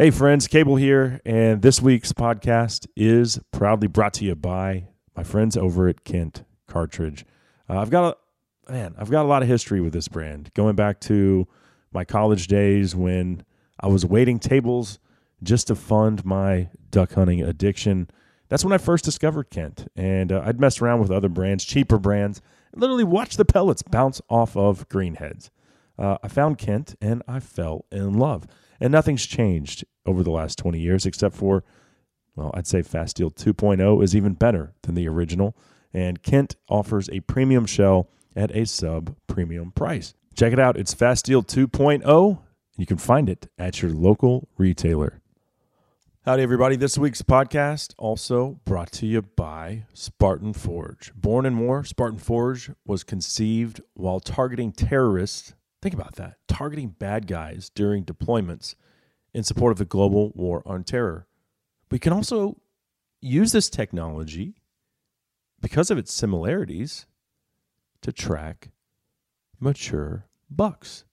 Hey, friends, Cable here, and this week's podcast is proudly brought to you by my friends over at Kent Cartridge. Uh, I've got a man, I've got a lot of history with this brand, going back to my college days when I was waiting tables just to fund my duck hunting addiction. That's when I first discovered Kent, and uh, I'd mess around with other brands, cheaper brands, and literally watch the pellets bounce off of greenheads. Uh, I found Kent, and I fell in love. And nothing's changed over the last 20 years except for, well, I'd say Fast Steel 2.0 is even better than the original. And Kent offers a premium shell at a sub premium price. Check it out. It's Fast Steel 2.0. You can find it at your local retailer. Howdy, everybody. This week's podcast also brought to you by Spartan Forge. Born in war, Spartan Forge was conceived while targeting terrorists Think about that targeting bad guys during deployments in support of the global war on terror. We can also use this technology because of its similarities to track mature bucks.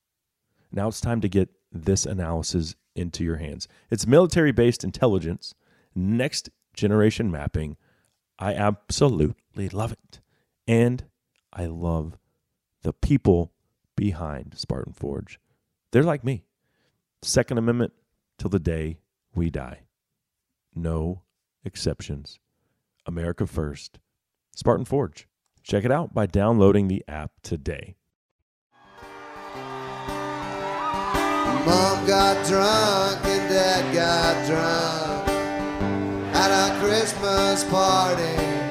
Now it's time to get this analysis into your hands. It's military based intelligence, next generation mapping. I absolutely love it. And I love the people behind Spartan Forge. They're like me. Second Amendment till the day we die. No exceptions. America first. Spartan Forge. Check it out by downloading the app today. Mom got drunk and Dad got drunk at a Christmas party.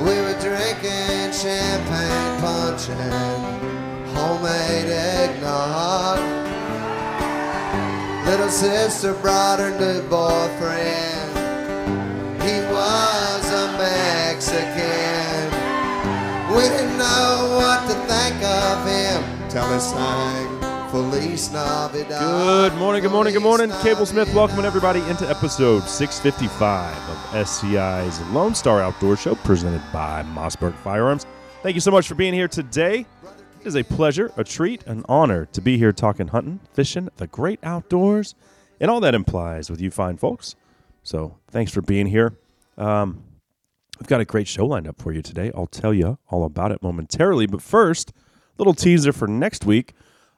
We were drinking champagne punch and homemade eggnog. Little sister brought her new boyfriend. He was a Mexican. We didn't know what to think of him till he sang Feliz Navidad. Good morning, good morning, good morning. Cable Smith welcoming everybody into episode 655 of SCI's Lone Star Outdoor Show presented by Mossberg Firearms. Thank you so much for being here today. It is a pleasure, a treat, an honor to be here talking hunting, fishing, the great outdoors, and all that implies with you fine folks. So thanks for being here. Um, We've got a great show lined up for you today. I'll tell you all about it momentarily. But first, little teaser for next week.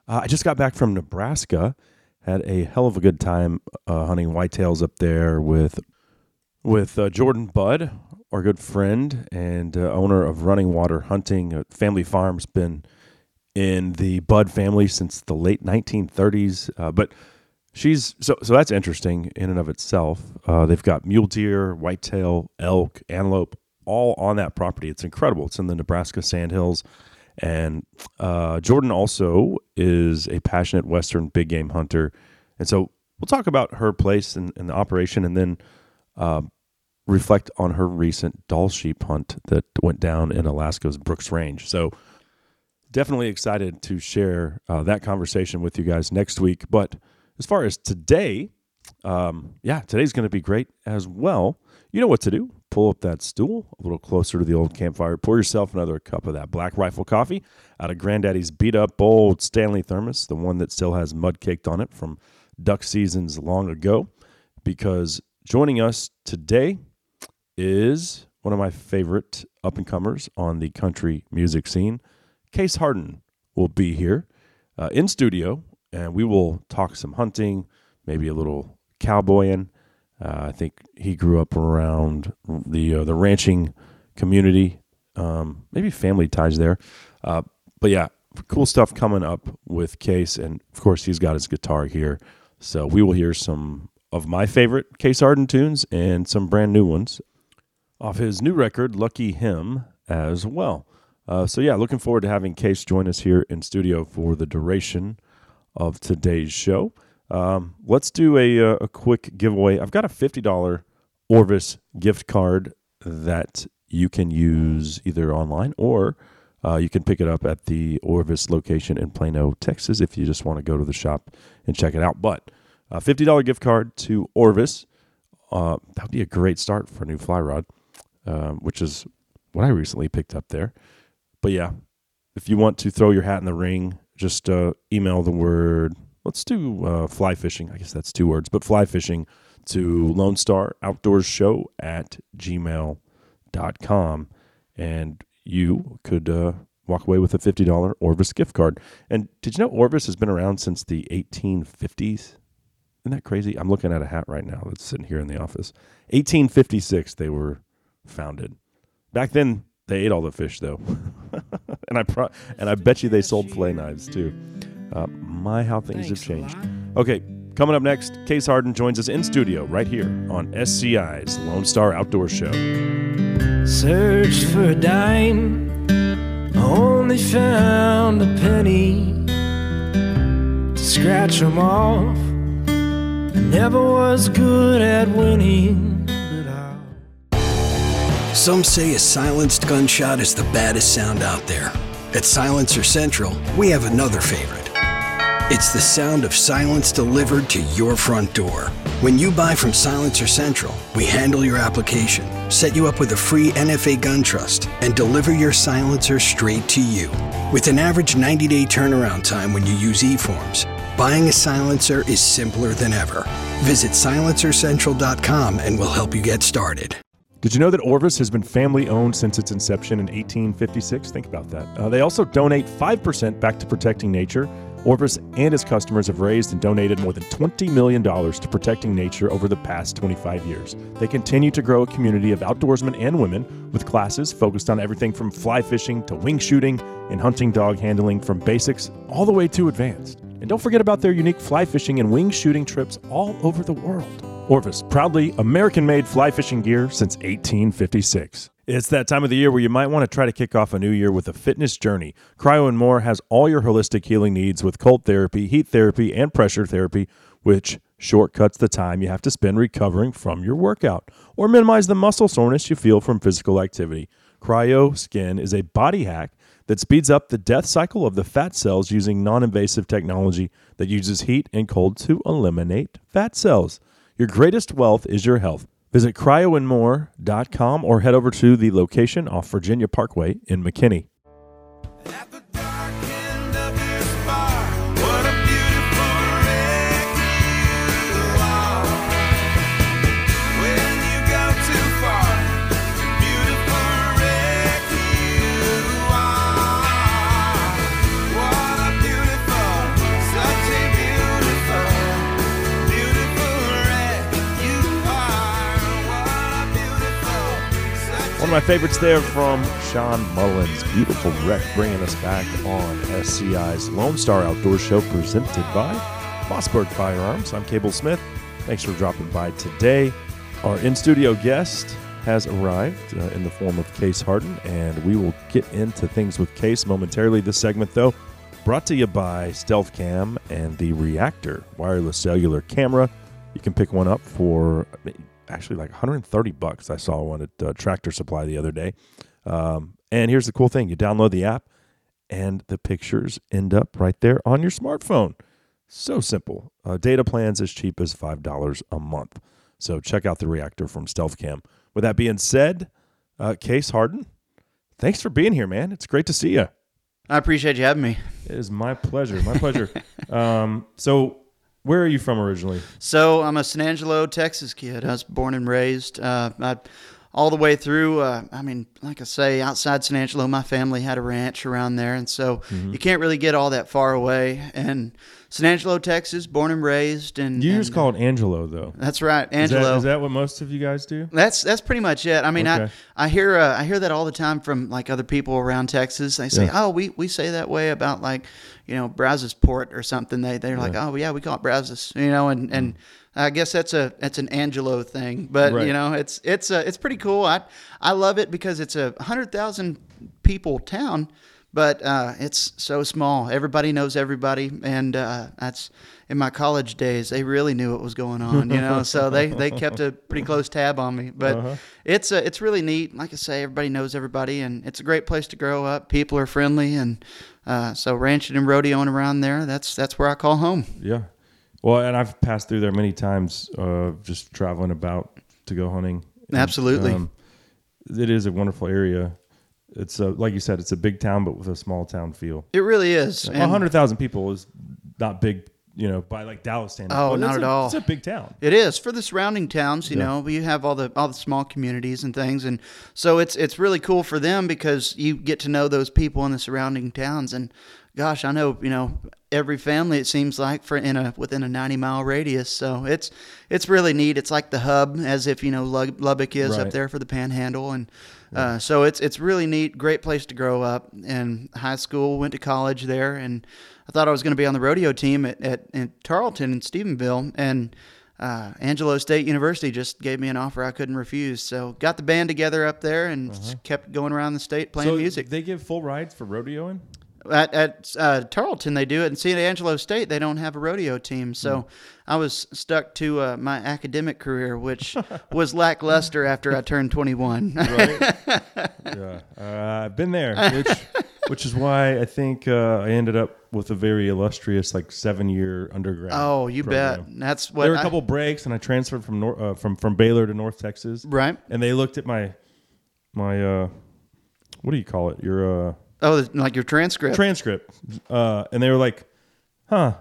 Uh, I just got back from Nebraska. Had a hell of a good time uh, hunting whitetails up there with with uh, Jordan Budd, our good friend and uh, owner of Running Water Hunting. Uh, family farm's been in the Budd family since the late 1930s. Uh, but she's so so that's interesting in and of itself. They've got mule deer, whitetail, elk, antelope, all on that property. It's incredible. It's in the Nebraska Sandhills, and uh, Jordan also is a passionate Western big game hunter, and so we'll talk about her place in, in the operation, and then. Uh, reflect on her recent Dall sheep hunt that went down in Alaska's Brooks Range. So, definitely excited to share uh, that conversation with you guys next week. But as far as today, um, yeah, today's going to be great as well. You know what to do. Pull up that stool a little closer to the old campfire. Pour yourself another cup of that Black Rifle coffee out of Granddaddy's beat up old Stanley thermos, the one that still has mud caked on it from duck seasons long ago. Because joining us today is one of my favorite up and comers on the country music scene. Case Harden will be here uh, in studio, and we will talk some hunting, maybe a little cowboying. Uh, I think he grew up around the uh, the ranching community, um, maybe family ties there. Uh, but yeah, cool stuff coming up with Case, and of course he's got his guitar here, so we will hear some of my favorite Case Harden tunes and some brand new ones off his new record, Lucky Him, as well. Uh, so, yeah, looking forward to having Case join us here in studio for the duration of today's show. Um, let's do a, uh, a quick giveaway. I've got a $50 Orvis gift card that you can use either online or uh, you can pick it up at the Orvis location in Plano, Texas, if you just want to go to the shop and check it out. But a $50 gift card to Orvis. Uh, that would be a great start for a new fly rod um, which is what I recently picked up there. But yeah, if you want to throw your hat in the ring, just uh, email the word let's do uh, fly fishing. I guess that's two words, but fly fishing to Lone Star Outdoors Show at gmail.com. And you could uh, walk away with a $50 Orvis gift card. And did you know Orvis has been around since the 1850s? Isn't that crazy? I'm looking at a hat right now that's sitting here in the office. 1856, they were founded. Back then, they ate all the fish, though, and I pro- and I bet you they sold fillet knives too. Uh, my, how things have changed. Okay, coming up next, Case Harden joins us in studio right here on SCI's Lone Star Outdoor Show. Searched for a dime, only found a penny to scratch 'em off. I never was good at winning, but I'll. Some say a silenced gunshot is the baddest sound out there. At Silencer Central, we have another favorite. It's the sound of silence delivered to your front door. When you buy from Silencer Central, we handle your application, set you up with a free NFA gun trust, and deliver your silencer straight to you. With an average 90 day turnaround time when you use eForms, buying a silencer is simpler than ever. Visit silencercentral.com and we'll help you get started. Did you know that Orvis has been family owned since its inception in 1856? Think about that. Uh, they also donate 5% back to protecting nature. Orvis and its customers have raised and donated more than $20 million to protecting nature over the past 25 years. They continue to grow a community of outdoorsmen and women with classes focused on everything from fly fishing to wing shooting and hunting dog handling from basics all the way to advanced. And don't forget about their unique fly fishing and wing shooting trips all over the world. Orvis, proudly American made fly fishing gear since 1856. It's that time of the year where you might want to try to kick off a new year with a fitness journey. Cryo and More has all your holistic healing needs with cold therapy, heat therapy, and pressure therapy, which shortcuts the time you have to spend recovering from your workout or minimize the muscle soreness you feel from physical activity. Cryo Skin is a body hack that speeds up the death cycle of the fat cells using non invasive technology that uses heat and cold to eliminate fat cells. Your greatest wealth is your health. Visit cryoandmore.com or head over to the location off Virginia Parkway in McKinney. Of my favorites there from Shawn Mullins. Beautiful wreck bringing us back on SCI's Lone Star Outdoor Show presented by Mossberg Firearms. I'm Cable Smith. Thanks for dropping by today. Our in studio guest has arrived uh, in the form of Case Harden, and we will get into things with Case momentarily. This segment, though, brought to you by Stealth Cam and the Reactor wireless cellular camera. You can pick one up for actually like 130 bucks. I saw one at uh, Tractor Supply the other day. Um, and here's the cool thing: you download the app, and the pictures end up right there on your smartphone. So simple. Uh, data plans as cheap as five dollars a month. So check out the Reactor from Stealth Cam. With that being said, uh, Case Harden, thanks for being here, man. It's great to see you. I appreciate you having me. It is my pleasure. My pleasure. um, so, where are you from originally? So I'm a San Angelo, Texas kid. I was born and raised. Uh, I, all the way through. Uh, I mean, like I say, outside San Angelo, my family had a ranch around there, and so Mm-hmm. you can't really get all that far away. And San Angelo, Texas, born and raised, and You just and, call it Angelo, though. That's right, Angelo. is that what most of you guys do? That's that's pretty much it. I mean, Okay. I I hear uh, I hear that all the time from like other people around Texas. They say, Yeah. "Oh, we, we say that way about like, you know, Brazosport or something." They they're like, "Oh, yeah, we call it Brazos," you know, and and I guess that's a that's an Angelo thing. But Mm. Right. you know, it's it's uh, it's pretty cool. I I love it because it's a hundred thousand people town. But uh, it's so small. Everybody knows everybody, and uh, that's in my college days. They really knew what was going on, you know. so they, they kept a pretty close tab on me. But Uh-huh. it's uh, it's really neat. Like I say, everybody knows everybody, and it's a great place to grow up. People are friendly, and uh, so ranching and rodeoing around there, that's that's where I call home. Yeah. Well, and I've passed through there many times, uh, just traveling about to go hunting. And, Absolutely. it is a wonderful area. It's a, like you said, it's a big town, but with a small town feel. It really is. Hundred thousand people is not big you know, by like Dallas standards. Oh, not at a- all. It's a big town. It is for the surrounding towns, you Yeah. know. You have all the all the small communities and things, and so it's it's really cool for them because you get to know those people in the surrounding towns. And gosh, I know you know every family. It seems like for in a within a ninety mile radius. So it's it's really neat. It's like the hub, as if you know Lubbock is Right. up there for the Panhandle, and uh, so it's it's really neat. Great place to grow up. And high school, went to college there, and I thought I was going to be on the rodeo team at, at, at Tarleton in Stephenville, and uh, Angelo State University just gave me an offer I couldn't refuse. So got the band together up there and just kept going around the state playing so music. They give full rides for rodeoing. At, at uh, Tarleton, they do it. In San Angelo State, they don't have a rodeo team. So I was stuck to uh, my academic career, which was lackluster after I turned 21. right? yeah, uh, I've been there, which which is why I think uh, I ended up with a very illustrious like seven year undergrad. oh, you program. bet. That's what There were a I- couple breaks, and I transferred from Nor- uh, from from Baylor to North Texas. Right. And they looked at my my uh, what do you call it? Your uh, Oh, like your transcript. transcript, uh, and they were like, "Huh,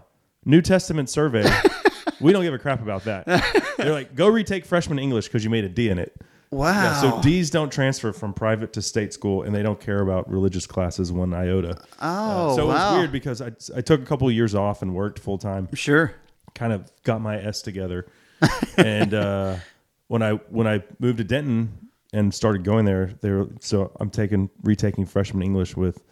New Testament survey." we don't give a crap about that. They're like, "Go retake freshman English because you made a D in it." wow. Yeah, so D's don't transfer from private to state school, and they don't care about religious classes one iota. Oh, so it was weird because I, I took a couple of years off and worked full time, Sure. kind of got my S together, and uh, when I when I moved to Denton and started going there, they were so I'm taking retaking freshman English with,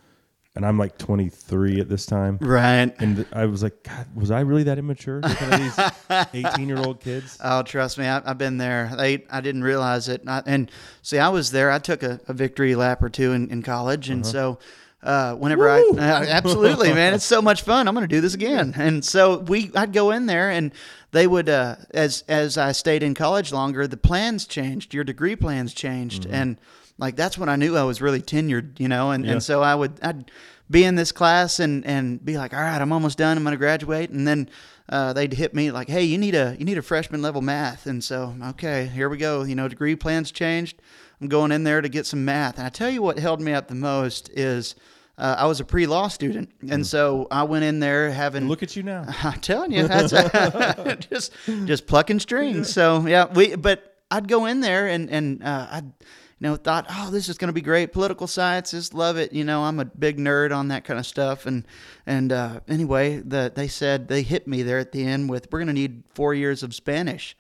and I'm like 23 at this time. Right. And I was like, God, was I really that immature? These 18 year old kids. Oh, trust me, I, I've been there. I, I didn't realize it. I, and see, I was there. I took a, a victory lap or two in, in college, and so uh, whenever I uh, absolutely, man, it's so much fun. I'm going to do this again. And so we, I'd go in there, and they would, uh, as as I stayed in college longer, the plans changed. Your degree plans changed, and like that's when I knew I was really tenured, you know. And Yeah. and so I would, I'd be in this class and and be like, all right, I'm almost done. I'm going to graduate, and then uh, they'd hit me like, hey, you need a you need a freshman level math, and so okay, here we go. You know, degree plans changed. I'm going in there to get some math, and I tell you what held me up the most is. Uh, I was a pre-law student, and so I went in there having. Look at you now. I'm telling you, that's just just plucking strings. So yeah, we. But I'd go in there and and uh, I'd know thought, oh, this is going to be great. Political sciences, love it. You know, I'm a big nerd on that kind of stuff. And and uh, anyway, the they said they hit me there at the end with we're going to need four years of Spanish,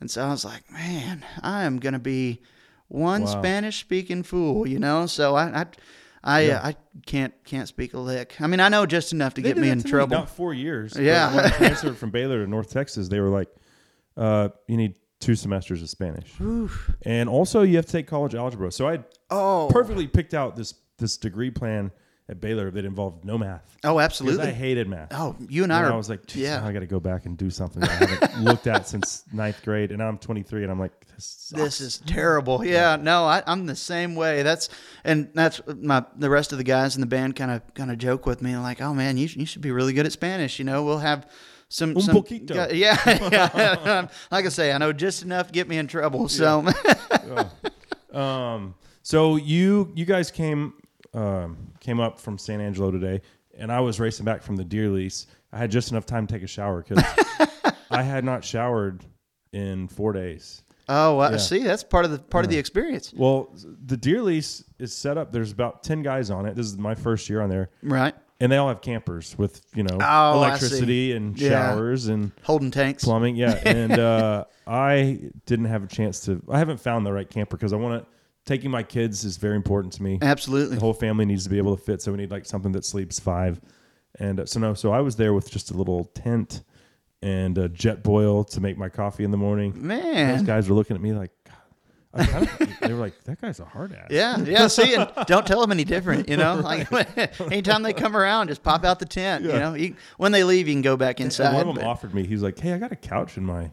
and so I was like, man, I am going to be one Wow. Spanish speaking fool. You know, so I. I I, uh, I can't can't speak a lick. I mean, I know just enough to They get did me that in to trouble. Not four years. Yeah. when I transferred from Baylor to North Texas, they were like, uh, "You need two semesters of Spanish, and also you have to take college algebra." So I Oh. perfectly picked out this this degree plan at Baylor that involved no math. Oh, Because absolutely. I hated math. Oh, you and I And are. I was like, yeah. I got to go back and do something that I haven't looked at since ninth grade, and now I'm 23, and I'm like, this, sucks. this is terrible. Yeah, no, I, I'm the same way. That's and that's my the rest of the guys in the band kind of kind of joke with me like, oh man, you you should be really good at Spanish. You know, we'll have some Un some poquito. yeah, yeah. like I say, I know just enough to get me in trouble. So Um, so you you guys came um, came up from San Angelo today, and I was racing back from the deer lease. I had just enough time to take a shower because I had not showered in four days. oh, I Yeah. see, that's part of the part of the experience, Well, the deer lease is set up. There's about ten guys on it. This is my first year on there, right? And they all have campers with you know Oh, electricity and Yeah. showers and Holding tanks. plumbing. Yeah, and uh, I didn't have a chance to. I haven't found the right camper because I want to. Taking my kids is very important to me. Absolutely. The whole family needs to be able to fit, so we need like something that sleeps five. And uh, so no, so I was there with just a little tent and a Jetboil to make my coffee in the morning. Man, those guys were looking at me like, God, I they were like, that guy's a hard ass. Yeah, yeah. See, and don't tell them any different. You know, like anytime they come around, just pop out the tent. You know, you, when they leave, you can go back And inside. one of them but- offered me. He's like, "Hey, I got a couch in my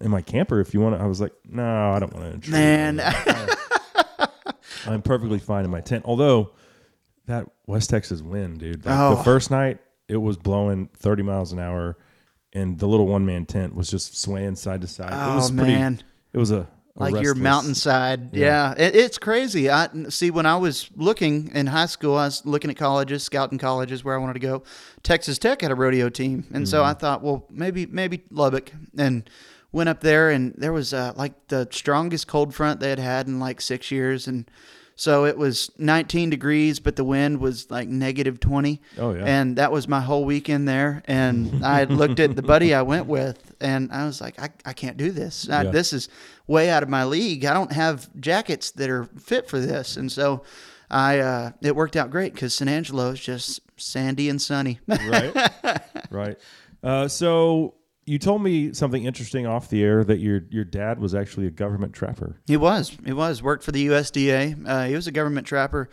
in my camper. If you want it." I was like, "No, I don't want to." Man. I'm perfectly fine in my tent. Although that West Texas wind, dude. Like Oh. The first night it was blowing 30 miles an hour, and the little one man tent was just swaying side to side. it Oh, was pretty, man. It was a like your mountainside. Yeah, It, it's crazy. I see when I was looking in high school, I was looking at colleges, scouting colleges where I wanted to go. Texas Tech had a rodeo team, and so I thought, well, maybe maybe Lubbock, and went up there, and there was uh, like the strongest cold front they had had in like six years, and so it was 19 degrees, but the wind was like negative 20. Oh, yeah. And that was my whole weekend there. And I looked at the buddy I went with, and I was like, I, I can't do this. I, Yeah. this is way out of my league. I don't have jackets that are fit for this. And so I uh, it worked out great because San Angelo is just sandy and sunny. right? right. Uh, so you told me something interesting off the air that your your dad was actually a government trapper. He was. He was. Worked for the USDA. Uh, he was a government trapper.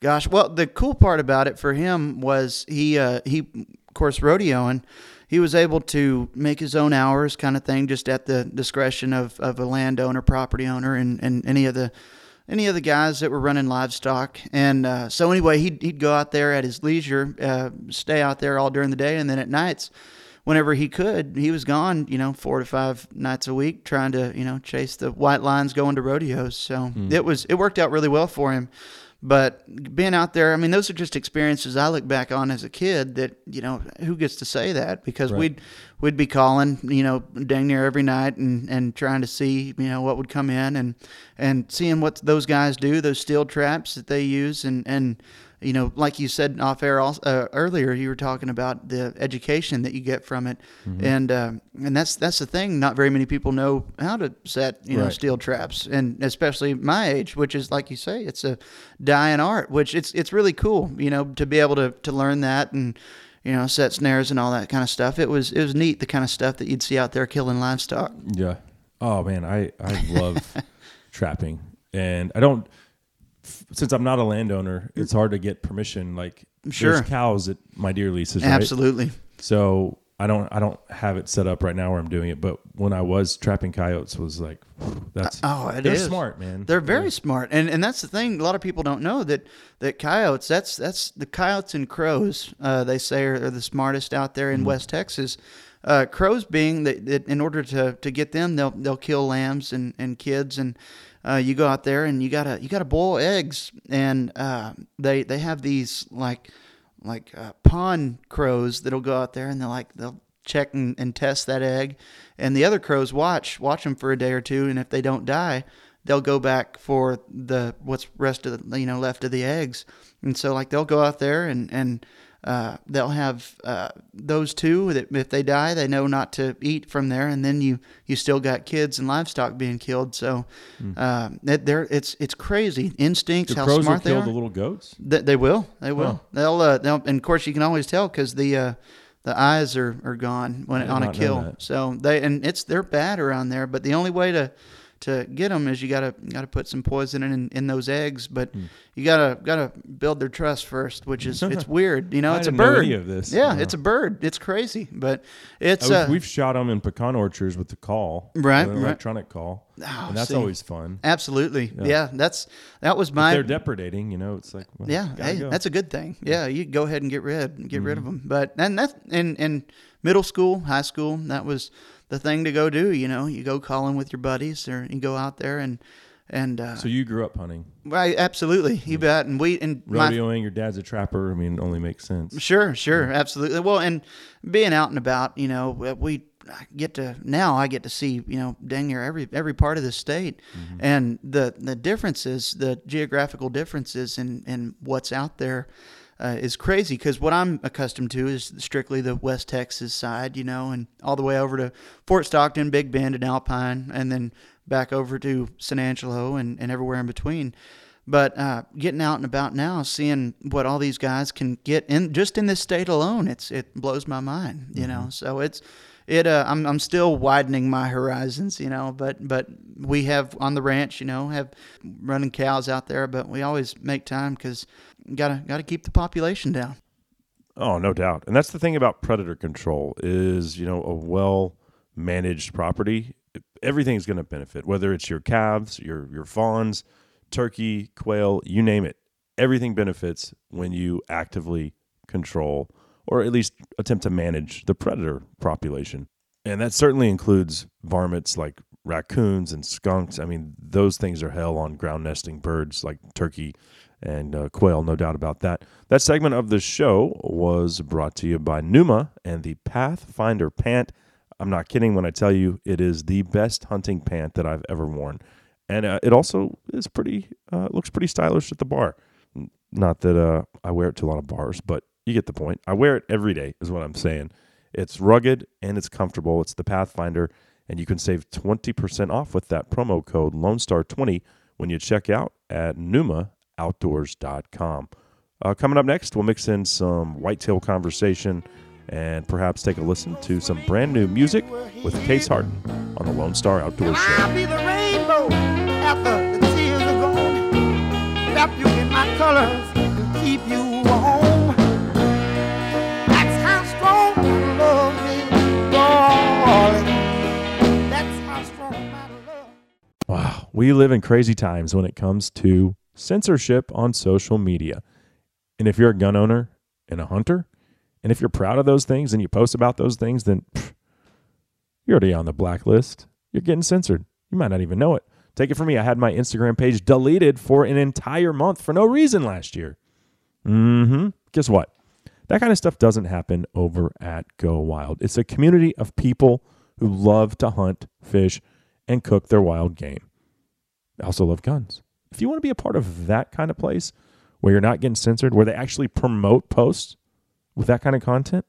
Gosh, well, the cool part about it for him was he uh, he of course rodeoing. He was able to make his own hours, kind of thing, just at the discretion of, of a landowner, property owner, and, and any of the any of the guys that were running livestock. And uh, so anyway, he'd he'd go out there at his leisure, uh, stay out there all during the day, and then at nights whenever he could, he was gone, you know, four to five nights a week trying to, you know, chase the white lines going to rodeos. So mm. it was, it worked out really well for him. But being out there, I mean, those are just experiences I look back on as a kid that, you know, who gets to say that? Because Right. we'd, we'd be calling, you know, dang near every night and, and trying to see, you know, what would come in and, and seeing what those guys do, those steel traps that they use and, and, you know, like you said off air also, uh, earlier, you were talking about the education that you get from it, Mm-hmm. and uh, and that's that's the thing. Not very many people know how to set you know steel traps, and especially my age, which is like you say, it's a dying art. Which it's it's really cool, you know, to be able to to learn that and you know set snares and all that kind of stuff. It was it was neat the kind of stuff that you'd see out there killing livestock. Yeah. Oh man, I I love trapping, and I don't. Since I'm not a landowner, it's hard to get permission. Like Sure. there's cows at my deer leases, right? Absolutely. So I don't I don't have it set up right now where I'm doing it, but when I was trapping coyotes, was like that's Oh, it they're is. smart, man. They're very smart, and and that's the thing. A lot of people don't know that that coyotes. That's that's the coyotes and crows. Uh, they say are, are the smartest out there Mm-hmm. in West Texas. Uh, crows being that, that in order to, to get them, they'll they'll kill lambs and, and kids, and uh, you go out there and you gotta you gotta boil eggs, and uh, they they have these like like uh, pond crows that'll go out there and they'll like they'll check and, and test that egg, and the other crows watch watch them for a day or two, and if they don't die, they'll go back for the what's rest of the you know left of the eggs, and so like they'll go out there and and uh, they'll have uh, those two that if they die, they know not to eat from there, and then you you still got kids and livestock being killed. So uh, it, they're it's it's crazy instincts how crows will smart they kill are. the little goats? Th- they will. They will. Huh. They'll. Uh, they'll. And of course, you can always tell because the uh, the eyes are, are gone when on a kill. So they and it's they're bad around there. But the only way to to get them is you gotta gotta put some poison in in those eggs. But Hmm. you gotta gotta build their trust first, which is it's weird. You know, it's a bird. of this. Yeah, No. it's a bird. It's crazy, but it's was- uh, we've shot them in pecan orchards with the call, Right, the right. electronic call, Oh, and that's see. always fun. absolutely Yeah. yeah. That's that was If my they're depredating, you know. It's like well, Yeah, hey, go. that's a good thing. Yeah, you go ahead and get rid get rid of Mm-hmm. them. But and that's in in middle school, high school, that was the thing to go do. You know, you go calling with your buddies, or you go out there and and uh, so you grew up hunting, right, absolutely, you bet. And we and my your dad's a trapper. I mean, it only makes sense. Sure, sure, absolutely. Well, and being out and about, you know, we get to now. I get to see, you know, dang near every every part of the state, and the the differences, the geographical differences in in what's out there. Uh, is crazy because what I'm accustomed to is strictly the West Texas side, you know, and all the way over to Fort Stockton, Big Bend, and Alpine, and then back over to San Angelo and, and everywhere in between. But uh, getting out and about now, seeing what all these guys can get in just in this state alone, it's it blows my mind. You know, so it's it. Uh, I'm I'm still widening my horizons. You know, but but we have on the ranch, you know, have running cows out there, but we always make time because gotta gotta keep the population down. Oh, no doubt. And that's the thing about predator control is, you know, a well managed property, everything's going to benefit, whether it's your calves, your your fawns, turkey, quail, you name it. Everything benefits when you actively control or at least attempt to manage the predator population. And that certainly includes varmints like raccoons and skunks. I mean, those things are hell on ground nesting birds like turkey and uh, quail, no doubt about that. That segment of the show was brought to you by Numa and the Pathfinder pant. I'm not kidding when I tell you it is the best hunting pant that I've ever worn, and uh, it also is pretty uh, looks pretty stylish at the bar. Not that uh, I wear it to a lot of bars, but you get the point. I wear it every day, is what I'm saying. It's rugged and it's comfortable. It's the Pathfinder, and you can save 20% off with that promo code Lone Star 20 when you check out at NumaOutdoors.com. Uh, coming up next, we'll mix in some whitetail conversation and perhaps take a listen to some brand new music with Case Harden on the Lone Star Outdoors Show. We live in crazy times when it comes to censorship on social media. And if you're a gun owner and a hunter, and if you're proud of those things and you post about those things, then pff, you're already on the blacklist. You're getting censored. You might not even know it. Take it from me. I had my Instagram page deleted for an entire month for no reason last year. Mm-hmm. Guess what? That kind of stuff doesn't happen over at Go Wild. It's a community of people who love to hunt, fish, and cook their wild game. They also love guns. If you want to be a part of that kind of place where you're not getting censored, where they actually promote posts with that kind of content,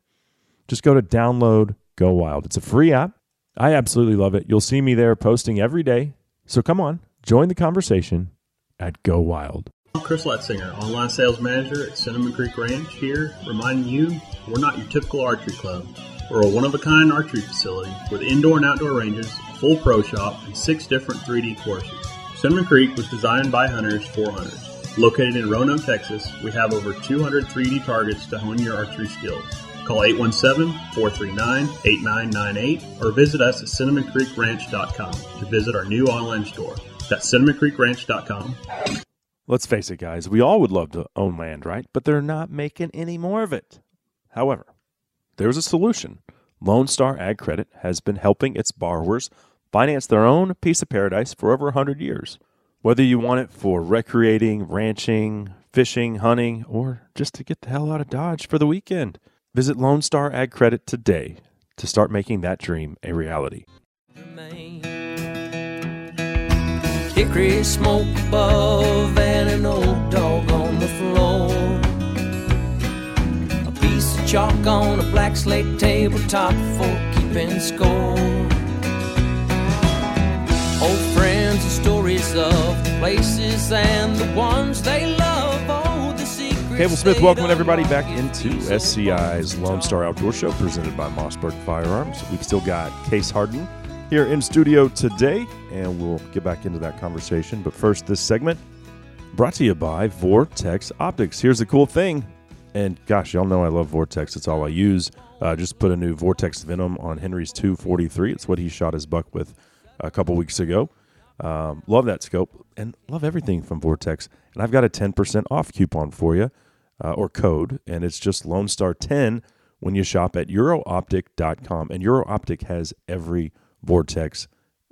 just go to download Go Wild. It's a free app. I absolutely love it. You'll see me there posting every day. So come on, join the conversation at Go Wild. I'm Chris Letzinger, online sales manager at Cinnamon Creek Ranch here, reminding you we're not your typical archery club. We're a one of a kind archery facility with indoor and outdoor ranges, full pro shop, and six different 3D courses. Cinnamon Creek was designed by hunters for hunters. Located in Roanoke, Texas, we have over 200 3D targets to hone your archery skills. Call 817-439-8998 or visit us at cinnamoncreekranch.com to visit our new online store. That's cinnamoncreekranch.com. Let's face it, guys, we all would love to own land, right? But they're not making any more of it. However, there's a solution. Lone Star Ag Credit has been helping its borrowers finance their own piece of paradise for over 100 years. Whether you want it for recreating, ranching, fishing, hunting, or just to get the hell out of Dodge for the weekend, visit Lone Star Ag Credit today to start making that dream a reality. Hickory smoke above and an old dog on the floor. A piece of chalk on a black slate tabletop for keeping score. Old friends and stories of places and the ones they love. Oh, the secrets. Cable Smith welcoming everybody back into SCI's Lone Star Outdoor Show presented by Mossberg Firearms. We've still got Case Harden here in studio today, and we'll get back into that conversation. But first, this segment brought to you by Vortex Optics. Here's the cool thing, and gosh, y'all know I love Vortex. It's all I use. Uh, just put a new Vortex Venom on Henry's 243. It's what he shot his buck with a couple weeks ago. Um, love that scope and love everything from Vortex. And I've got a 10% off coupon for you uh, or code, and it's just Lone Star 10 when you shop at eurooptic.com. And Eurooptic has every Vortex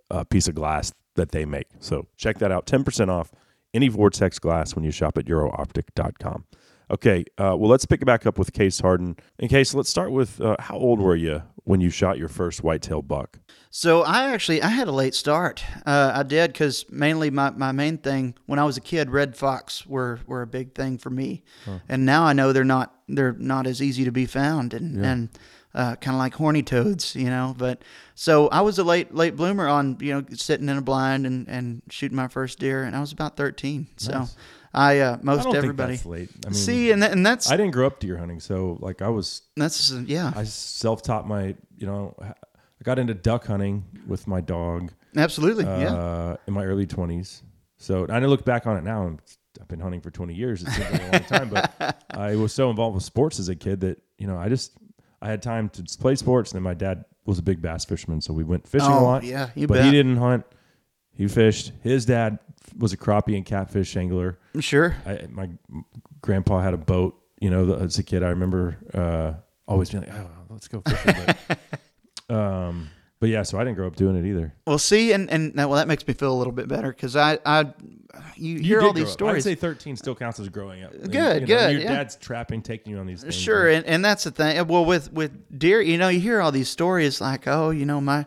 uh, piece of glass that they make. So check that out 10% off any Vortex glass when you shop at eurooptic.com. Okay, uh, well, let's pick it back up with Case Harden. In case, let's start with uh, how old were you when you shot your first whitetail buck? So I actually I had a late start. Uh, I did because mainly my, my main thing when I was a kid, red fox were, were a big thing for me, and now I know they're not they're not as easy to be found and and uh, kind of like horny toads, you know. But so I was a late late bloomer on you know sitting in a blind and, and shooting my first deer, and I was about thirteen. So I uh, most I everybody late. I mean, see and that, and that's I didn't grow up deer hunting, so like I was that's yeah I self taught my, you know, I got into duck hunting with my dog absolutely uh, yeah in my early 20s. So and I look back on it now, and I've been hunting for 20 years. It seems like a long time, but I was so involved with sports as a kid that you know I just I had time to play sports. And then my dad was a big bass fisherman, so we went fishing a Oh, lot. yeah, you but bet. he didn't hunt. He fished. His dad was a crappie and catfish angler. sure I, my grandpa had a boat. You know, as a kid, I remember uh, always being like, "Oh, let's go fishing." But, um, But yeah, so I didn't grow up doing it either. Well, see, and and now, well, that makes me feel a little bit better because I I you hear all these grow up. stories. I'd say 13 still counts as growing up. And, Good, know, good, Your yeah. dad's trapping, taking you on these things. Sure, and, and that's the thing. Well, with with deer, you know, you hear all these stories like, oh, you know, my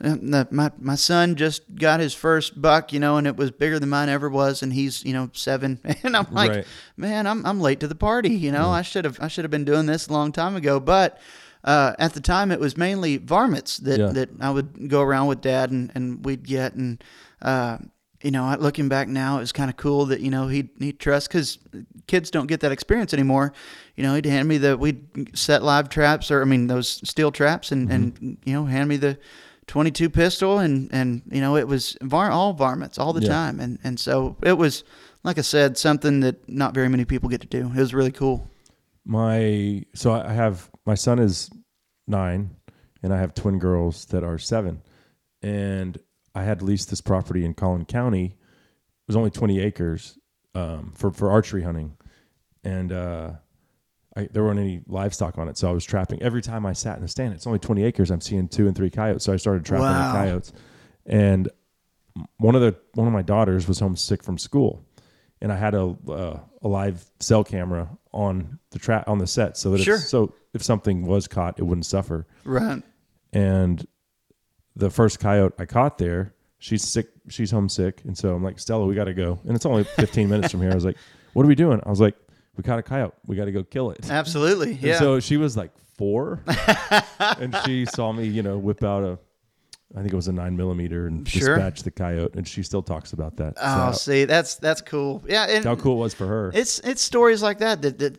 my my son just got his first buck, you know, and it was bigger than mine ever was, and he's you know seven, and I'm like, Right. man, I'm I'm late to the party, you know, I should have I should have been doing this a long time ago, but. Uh, at the time, it was mainly varmints that, Yeah. that I would go around with dad and, and we'd get. And, uh, you know, looking back now, it was kind of cool that, you know, he'd, he'd trust because kids don't get that experience anymore. You know, he'd hand me the, we'd set live traps or, I mean, those steel traps and, and you know, hand me the 22 pistol and, and you know, it was var- all varmints all the Yeah. time. And, and so it was, like I said, something that not very many people get to do. It was really cool. my so I have my son is nine, and I have twin girls that are seven, and I had leased this property in Collin County. It was only twenty acres um, for for archery hunting, and uh, I, there weren't any livestock on it, so I was trapping. Every time I sat in the stand, it's only twenty acres. I'm seeing two and three coyotes, so I started trapping the Wow. coyotes, and one of the one of my daughters was homesick from school, and I had a uh, a live cell camera on the trap on the set so that Sure. if, so if something was caught, it wouldn't suffer. Right. And the first coyote I caught there, she's sick, she's homesick, and so I'm like, Stella, we got to go, and it's only 15 minutes from here. I was like, what are we doing? I was like, we caught a coyote, we got to go kill it. Absolutely. And Yeah. so she was like four, and she saw me, you know, whip out a, I think it was a nine millimeter, and Sure. dispatch the coyote, and she still talks about that. oh, So see, that's, that's cool. Yeah. And, how cool it was for her. It's it's stories like that that, that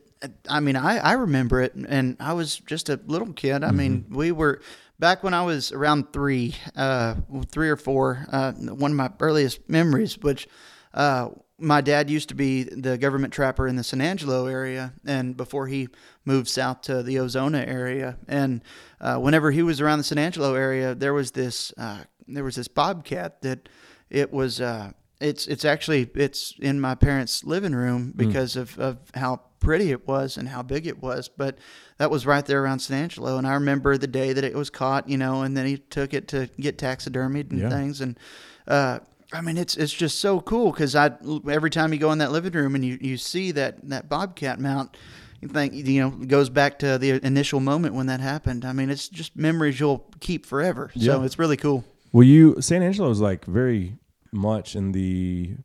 I mean I, I remember it and I was just a little kid. I mean Mm-hmm. we were back when I was around three, uh, three or four. Uh, one of my earliest memories, which uh, my dad used to be the government trapper in the San Angelo area, and before he moved south to the Ozona area, and uh, whenever he was around the San Angelo area, there was this uh, there was this bobcat that it was. Uh, it's it's actually it's in my parents' living room because of, of how pretty it was and how big it was. But that was right there around San Angelo, and I remember the day that it was caught, you know, and then he took it to get taxidermied and Yeah. things. And uh, I mean, it's it's just so cool because I every time you go in that living room and you, you see that that bobcat mount. You think you know goes back to the initial moment when that happened. I mean, it's just memories you'll keep forever. Yeah. So it's really cool. Well, you San Angelo is like very much in the,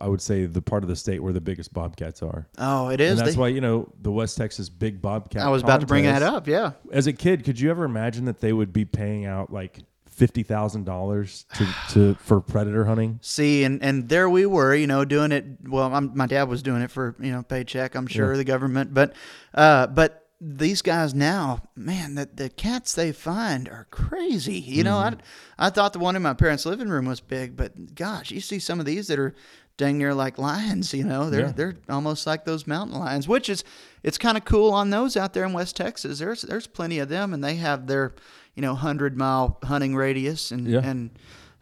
I would say the part of the state where the biggest bobcats are, Oh, it is. and that's They- why you know the West Texas big bobcat. I was about to bring that up. Yeah. As a kid, could you ever imagine that they would be paying out like fifty thousand dollars to to for predator hunting? see and and there we were you know doing it well I'm, my dad was doing it for you know paycheck i'm sure Yeah. the government but uh but these guys now man the, the cats they find are crazy you know Mm-hmm. I, I thought the one in my parents living room was big but gosh you see some of these that are dang near like lions you know they're Yeah. they're almost like those mountain lions which is it's kind of cool on those out there in west texas there's there's plenty of them and they have their you know 100 mile hunting radius and Yeah. and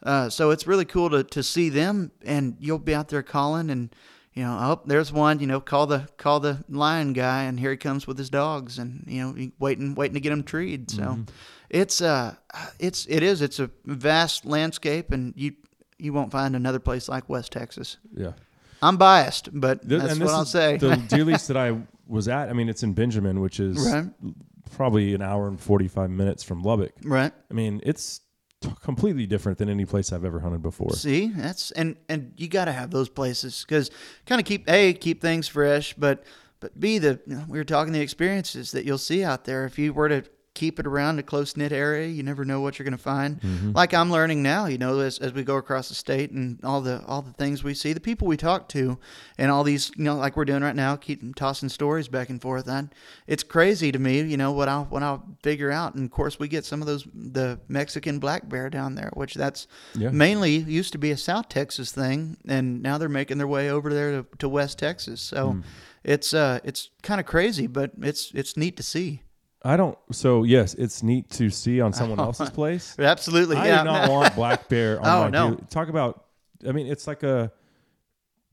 uh, so it's really cool to, to see them, and you'll be out there calling, and you know, oh, there's one. You know, call the call the lion guy, and here he comes with his dogs, and you know, waiting waiting to get him treed. So it's uh, it's it is it's a vast landscape, and you you won't find another place like West Texas. Yeah, I'm biased, but Th- that's what I'll say. The deer lease that I was at, I mean, it's in Benjamin, which is Right. Probably an hour and forty five minutes from Lubbock. right. I mean, it's t- completely different than any place I've ever hunted before. See, that's and and you got to have those places because kind of keep a keep things fresh, but but b the you know, we were talking the experiences that you'll see out there if you were to keep it around a close knit area. You never know what you're going to find. Like I'm learning now, you know, as, as we go across the state and all the all the things we see, the people we talk to, and all these, you know, like we're doing right now, keep tossing stories back and forth. And it's crazy to me, you know, what I'll what I'll figure out. And of course, we get some of those the Mexican black bear down there, which that's Yeah. mainly used to be a South Texas thing, and now they're making their way over there to, to West Texas. So Hmm. it's uh it's kind of crazy, but it's it's neat to see. I don't. So yes, it's neat to see on someone oh. else's place. Absolutely, I yeah. do not want black bear on Oh, my no. deer. Talk about. I mean, it's like a,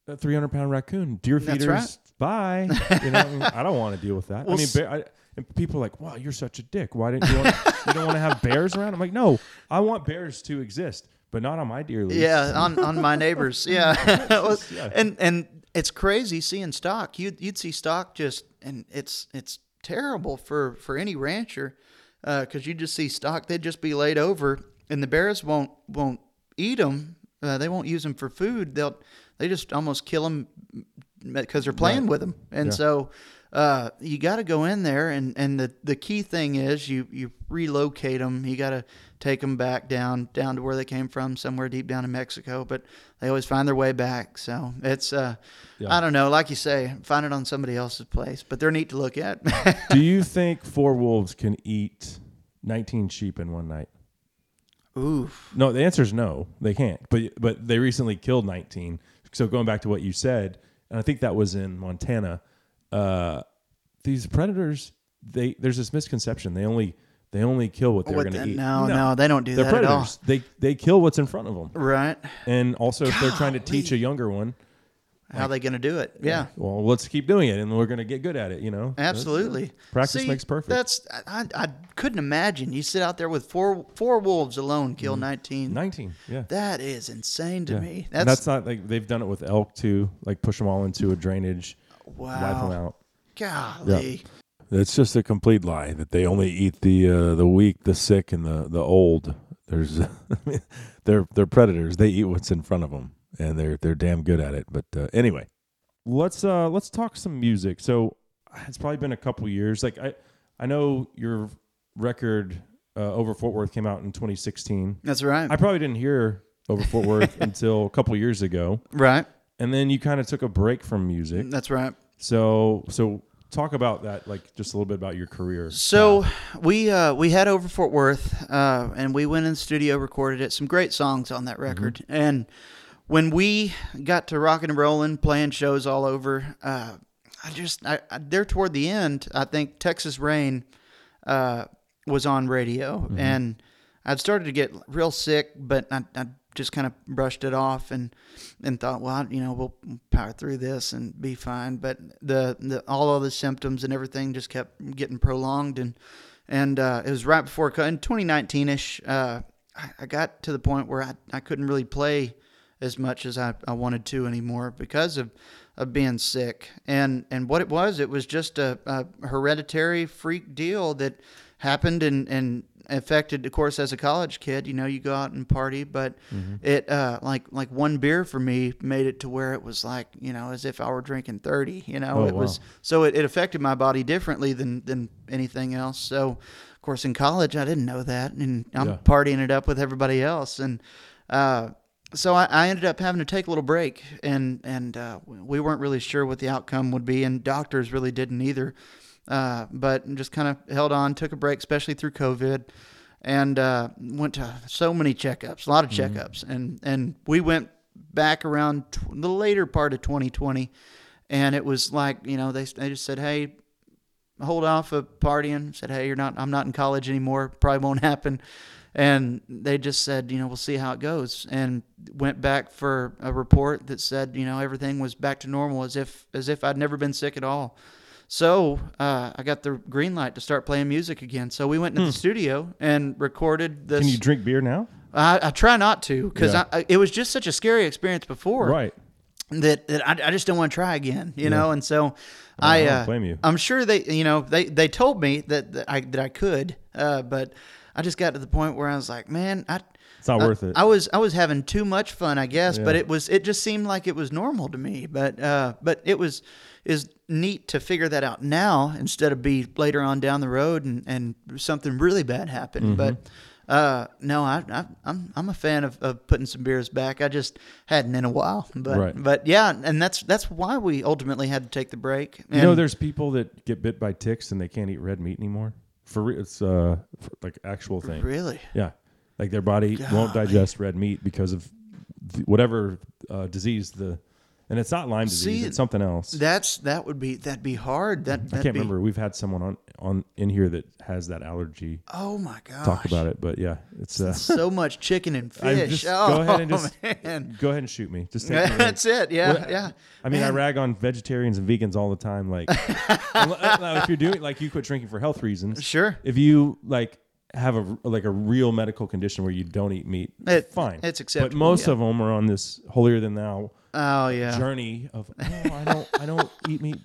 a 300 pound raccoon. Deer feeders. right. Bye. You know, I, mean, I don't want to deal with that. Well, I mean, bear, I, And people are like, "Wow, you're such a dick. Why didn't you? Want, you don't want to have bears around?" I'm like, "No, I want bears to exist, but not on my deer lease." Yeah, on, on my neighbors. Yeah. Well, and and it's crazy seeing stock. You'd you'd see stock just and it's it's terrible for for any rancher because you just see stock. They'd just be laid over, and the bears won't won't eat them. Uh, they won't use them for food. They'll they just almost kill them because they're playing with them. And Yeah. so uh, you got to go in there, and, and the, the key thing is you you relocate them. You got to take them back down down to where they came from, somewhere deep down in Mexico. But they always find their way back. So it's uh, I don't know, like you say, find it on somebody else's place. But they're neat to look at. Do you think four wolves can eat 19 sheep in one night? Oof. No, the answer is no. They can't. But but they recently killed 19. So going back to what you said, and I think that was in Montana. Uh, these predators, they there's this misconception. They only they only kill what they're going to eat. no, no, they don't do They're that at all. They they kill what's in front of them. Right? And also, if they're trying to teach a younger one, How are they going to do it? Yeah. well, let's keep doing it, and we're going to get good at it. You know, Absolutely. Practice See, makes perfect. That's I, I couldn't imagine you sit out there with four four wolves alone, kill Mm-hmm. nineteen. 19. Yeah. That is insane to me. That's, that's not like they've done it with elk too. Like push them all into a drainage, wipe them wow. out. Golly. It's just a complete lie that they only eat the uh, the weak, the sick, and the, the old. There's they're they're predators. They eat what's in front of them, and they're they're damn good at it. But uh, anyway, Let's uh let's talk some music. So it's probably been a couple years. Like I I know your record uh, over Fort Worth came out in 2016. That's right. I probably didn't hear over Fort Worth until a couple years ago, right. And then you kind of took a break from music. That's right. So so talk about that, like just a little bit about your career. So we uh, we had over Fort Worth, uh, and we went in the studio, recorded it. Some great songs on that record. And when we got to rocking and rolling, playing shows all over, uh, I just I, I, there toward the end, I think Texas Rain uh, was on radio, and I'd started to get real sick, but I, I just kind of brushed it off and and thought, well, you know, we'll power through this and be fine. But the, the all of the symptoms and everything just kept getting prolonged, and and uh, it was right before in 2019 ish. Uh, I, I got to the point where I, I couldn't really play as much as I, I wanted to anymore because of of being sick. And and what it was, it was just a, a hereditary freak deal that happened and and affected of course as a college kid you know you go out and party but it uh like like one beer for me made it to where it was like you know as if i were drinking 30 you know Oh, it was so it, it affected my body differently than than anything else. So of course in college i didn't know that and i'm Yeah. partying it up with everybody else and uh so I, I ended up having to take a little break and and uh, we weren't really sure what the outcome would be and doctors really didn't either uh, but just kind of held on took a break especially through covid and uh, went to so many checkups a lot of checkups and and we went back around tw- the later part of 2020 and it was like you know they, they just said hey hold off of partying. Said, hey, you're not. I'm not in college anymore. Probably won't happen. And they just said, you know, we'll see how it goes. And went back for a report that said, you know, everything was back to normal, as if as if I'd never been sick at all. So uh, I got the green light to start playing music again. So we went into the studio and recorded this. Can you drink beer now? I, I try not to because Yeah. it was just such a scary experience before Right. that, that I, I just don't want to try again, you know. And so I, I uh, blame you. I'm sure they, you know, they they told me that, that I that I could, uh, but I just got to the point where I was like, man, I. It's not I- worth it. I was I was having too much fun, I guess, but it was it just seemed like it was normal to me. But uh, but it was is neat to figure that out now instead of be later on down the road and, and something really bad happened. Mm-hmm. But uh, no, I, I I'm I'm a fan of, of putting some beers back. I just hadn't in a while. But Right. but yeah, and that's that's why we ultimately had to take the break. You know, there's people that get bit by ticks and they can't eat red meat anymore. For re- it's uh for, like actual thing. really Yeah, like their body won't digest red meat because of whatever uh, disease the and it's not Lyme disease; See, it's something else. That's that would be that'd be hard. That I can't be, remember. We've had someone on on in here that has that allergy. Oh my god! Talk about it, but yeah, it's uh, so much chicken and fish. just- oh go ahead and just man. go ahead and shoot me. Just take That's it. Yeah, Well, yeah. I mean, I rag on vegetarians and vegans all the time. Like, if you're doing like you quit drinking for health reasons, Sure. If you like have a like a real medical condition where you don't eat meat, It- fine. it's acceptable. But most yeah. of them are on this holier than thou Oh yeah. journey of no, I don't I don't eat meat,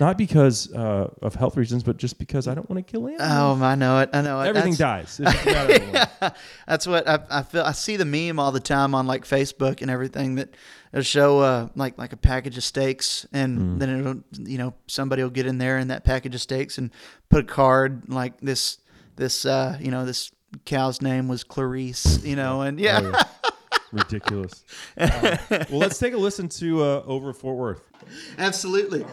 not because uh, of health reasons, but just because I don't want to kill animals. Oh, I know it. I know it. Everything That's- dies. It's just about everyone. yeah, that's what I, I feel. I see the meme all the time on like Facebook and everything that it'll show uh, like like a package of steaks, and Mm. then it'll you know somebody will get in there in that package of steaks and put a card like this this uh, you know this cow's name was Clarice, you know, and yeah. Oh, yeah. Ridiculous. Uh, well, let's take a listen to uh, Over Fort Worth. Absolutely.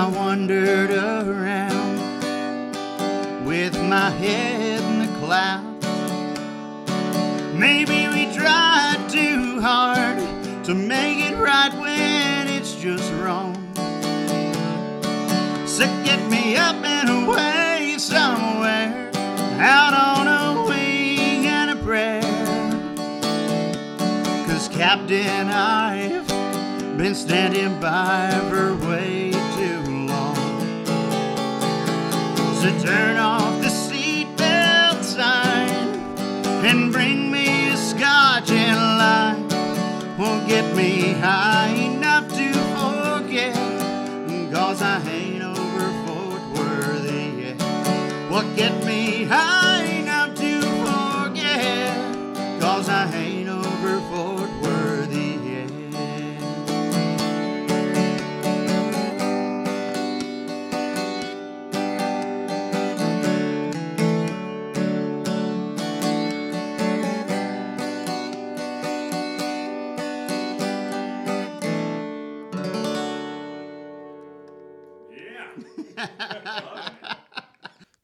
I wandered around with my head in the clouds. Maybe we tried too hard to make it right when it's just wrong. So get me up and away somewhere out on a wing and a prayer. Cause Captain, I've been standing by for way So turn off the seatbelt sign and bring me a scotch and lime. Won't get me high enough to forget, cause I ain't over Fort Worth yet. Well, get me high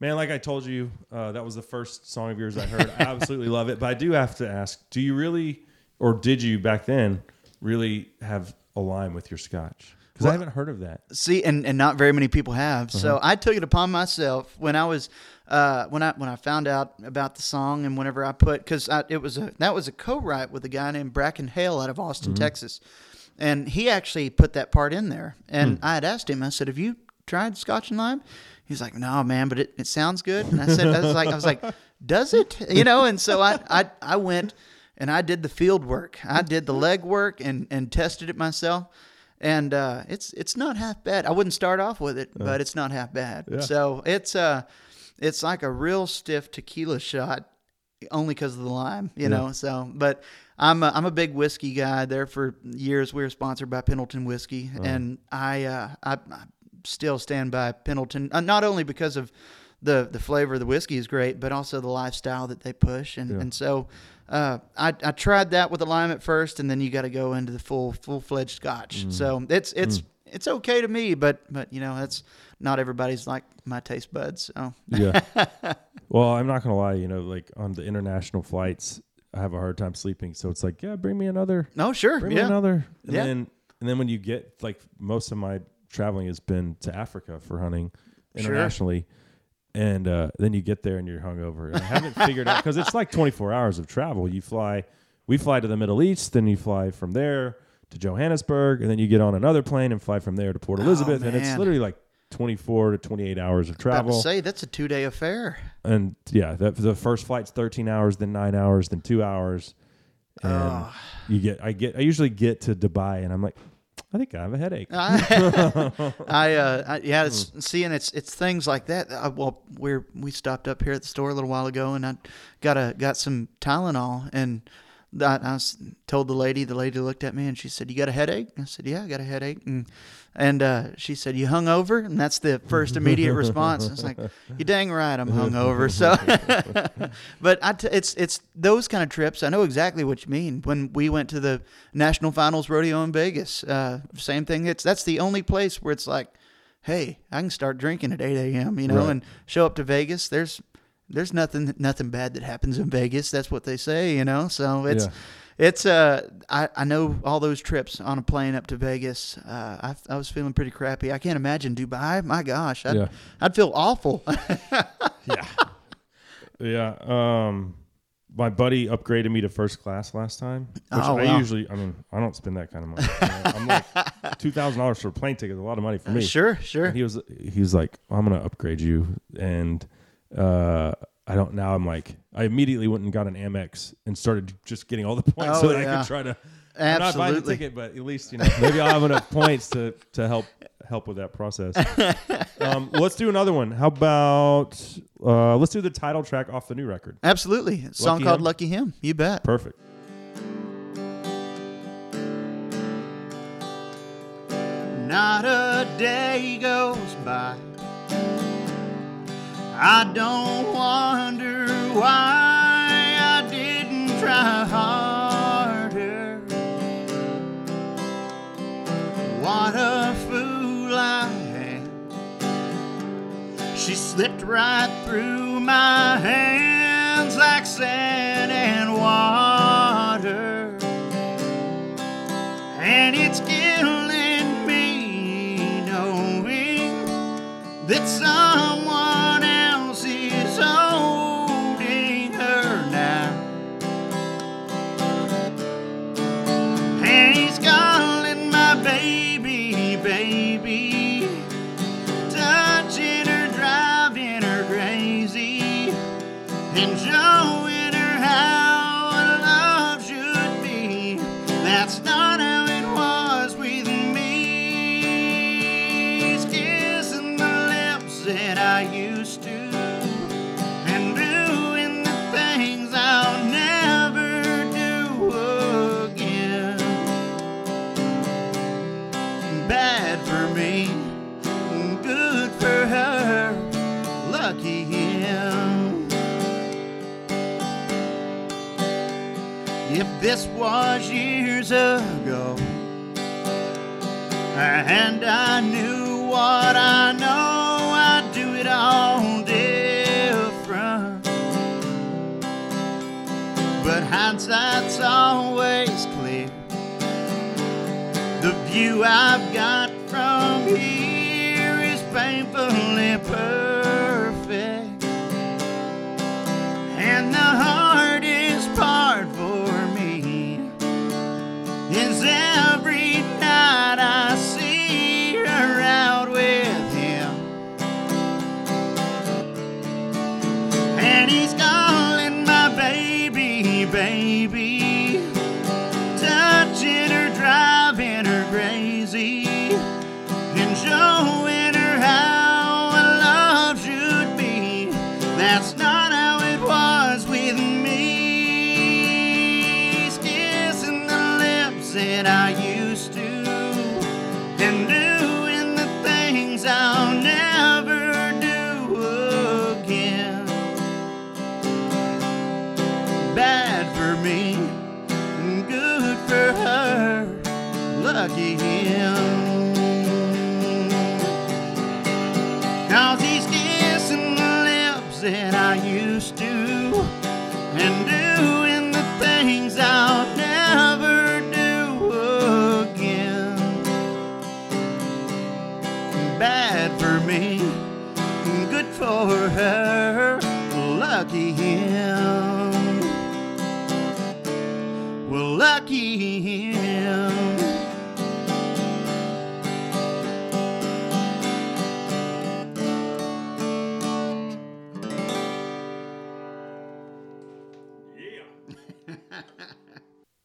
Man, like I told you, uh, that was the first song of yours I heard. I absolutely love it. But I do have to ask: Do you really, or did you back then, really have a lime with your scotch? Because I haven't heard of that. See, and, and not very many people have. So I took it upon myself when I was uh, when I when I found out about the song and whenever I put because it was a that was a co-write with a guy named Bracken Hale out of Austin, Texas, and he actually put that part in there. And I had asked him, I said, "Have you tried Scotch and lime?" He's like, "No, man, but it, it sounds good." And I said, "I was like, I was like, does it? You know?" And so I I, I went and I did the field work. I did the leg work and and tested it myself and uh, it's it's not half bad. I wouldn't start off with it, but it's not half bad. So it's uh, it's like a real stiff tequila shot, only because of the lime, you know. So, but I'm a, I'm a big whiskey guy. There for years, we were sponsored by Pendleton Whiskey, and I, uh, I I still stand by Pendleton, uh, not only because of the the flavor of the whiskey is great, but also the lifestyle that they push, and and so. Uh, I, I tried that with the lime at first, and then you got to go into the full full fledged Scotch. So it's it's it's okay to me, but but you know that's not everybody's like my taste buds. So Yeah. well, I'm not gonna lie. You know, like on the international flights, I have a hard time sleeping. So it's like, yeah, bring me another. no, sure, Bring me yeah, another. And Yeah. then and then when you get like most of my traveling has been to Africa for hunting Sure. internationally. And uh, then you get there and you're hungover. And I haven't figured out because it's like 24 hours of travel. You fly, we fly to the Middle East, then you fly from there to Johannesburg, and then you get on another plane and fly from there to Port Elizabeth, and it's Oh, literally like 24 to 28 hours of travel say that's a two day affair. and yeah, that, the first flight's 13 hours, then nine hours, then two hours, and you get. I get. I usually get to Dubai, and I'm like, I think I have a headache. I, I, uh, I yeah, it's seeing it's it's things like that. Uh, well, we're we stopped up here at the store a little while ago, and I got a got some Tylenol, and I, I told the lady. The lady looked at me and she said, "You got a headache?" I said, "Yeah, I got a headache." And and uh, she said, "You hung over?" And that's the first immediate response. It's like, "You dang right, I'm hungover." So, but I t- it's it's those kind of trips. I know exactly what you mean. When we went to the national finals rodeo in Vegas, uh, same thing. It's that's the only place where it's like, hey, I can start drinking at 8 a.m. You know, Right. and show up to Vegas. There's there's nothing nothing bad that happens in Vegas. That's what they say. You know, so it's. Yeah. It's uh, I, I know all those trips on a plane up to Vegas. Uh, I, I was feeling pretty crappy. I can't imagine Dubai. My gosh, I'd, Yeah. I'd feel awful. yeah, yeah. Um, my buddy upgraded me to first class last time, which Oh, I wow. usually. I mean, I don't spend that kind of money. I'm like two thousand dollars for a plane ticket. is A lot of money for me. sure, sure. And he was he was like, I'm gonna upgrade you, and uh, I don't. Now I'm like, I immediately went and got an Amex and started just getting all the points Oh, so that I yeah. could try to. I'm not buying the ticket, but at least you know maybe I'll have enough points to to help help with that process. um, let's do another one. How about uh, let's do the title track off the new record. Absolutely. A song called Him? Lucky Him. You bet. Perfect. Not a day goes by. I don't wonder why I didn't try harder. What a fool I am. She slipped right through my hands like sand and water and it's killing me knowing that someone ago. And I knew what I know, I'd do it all different. But hindsight's always clear. The view I've got from here is painfully perfect. And the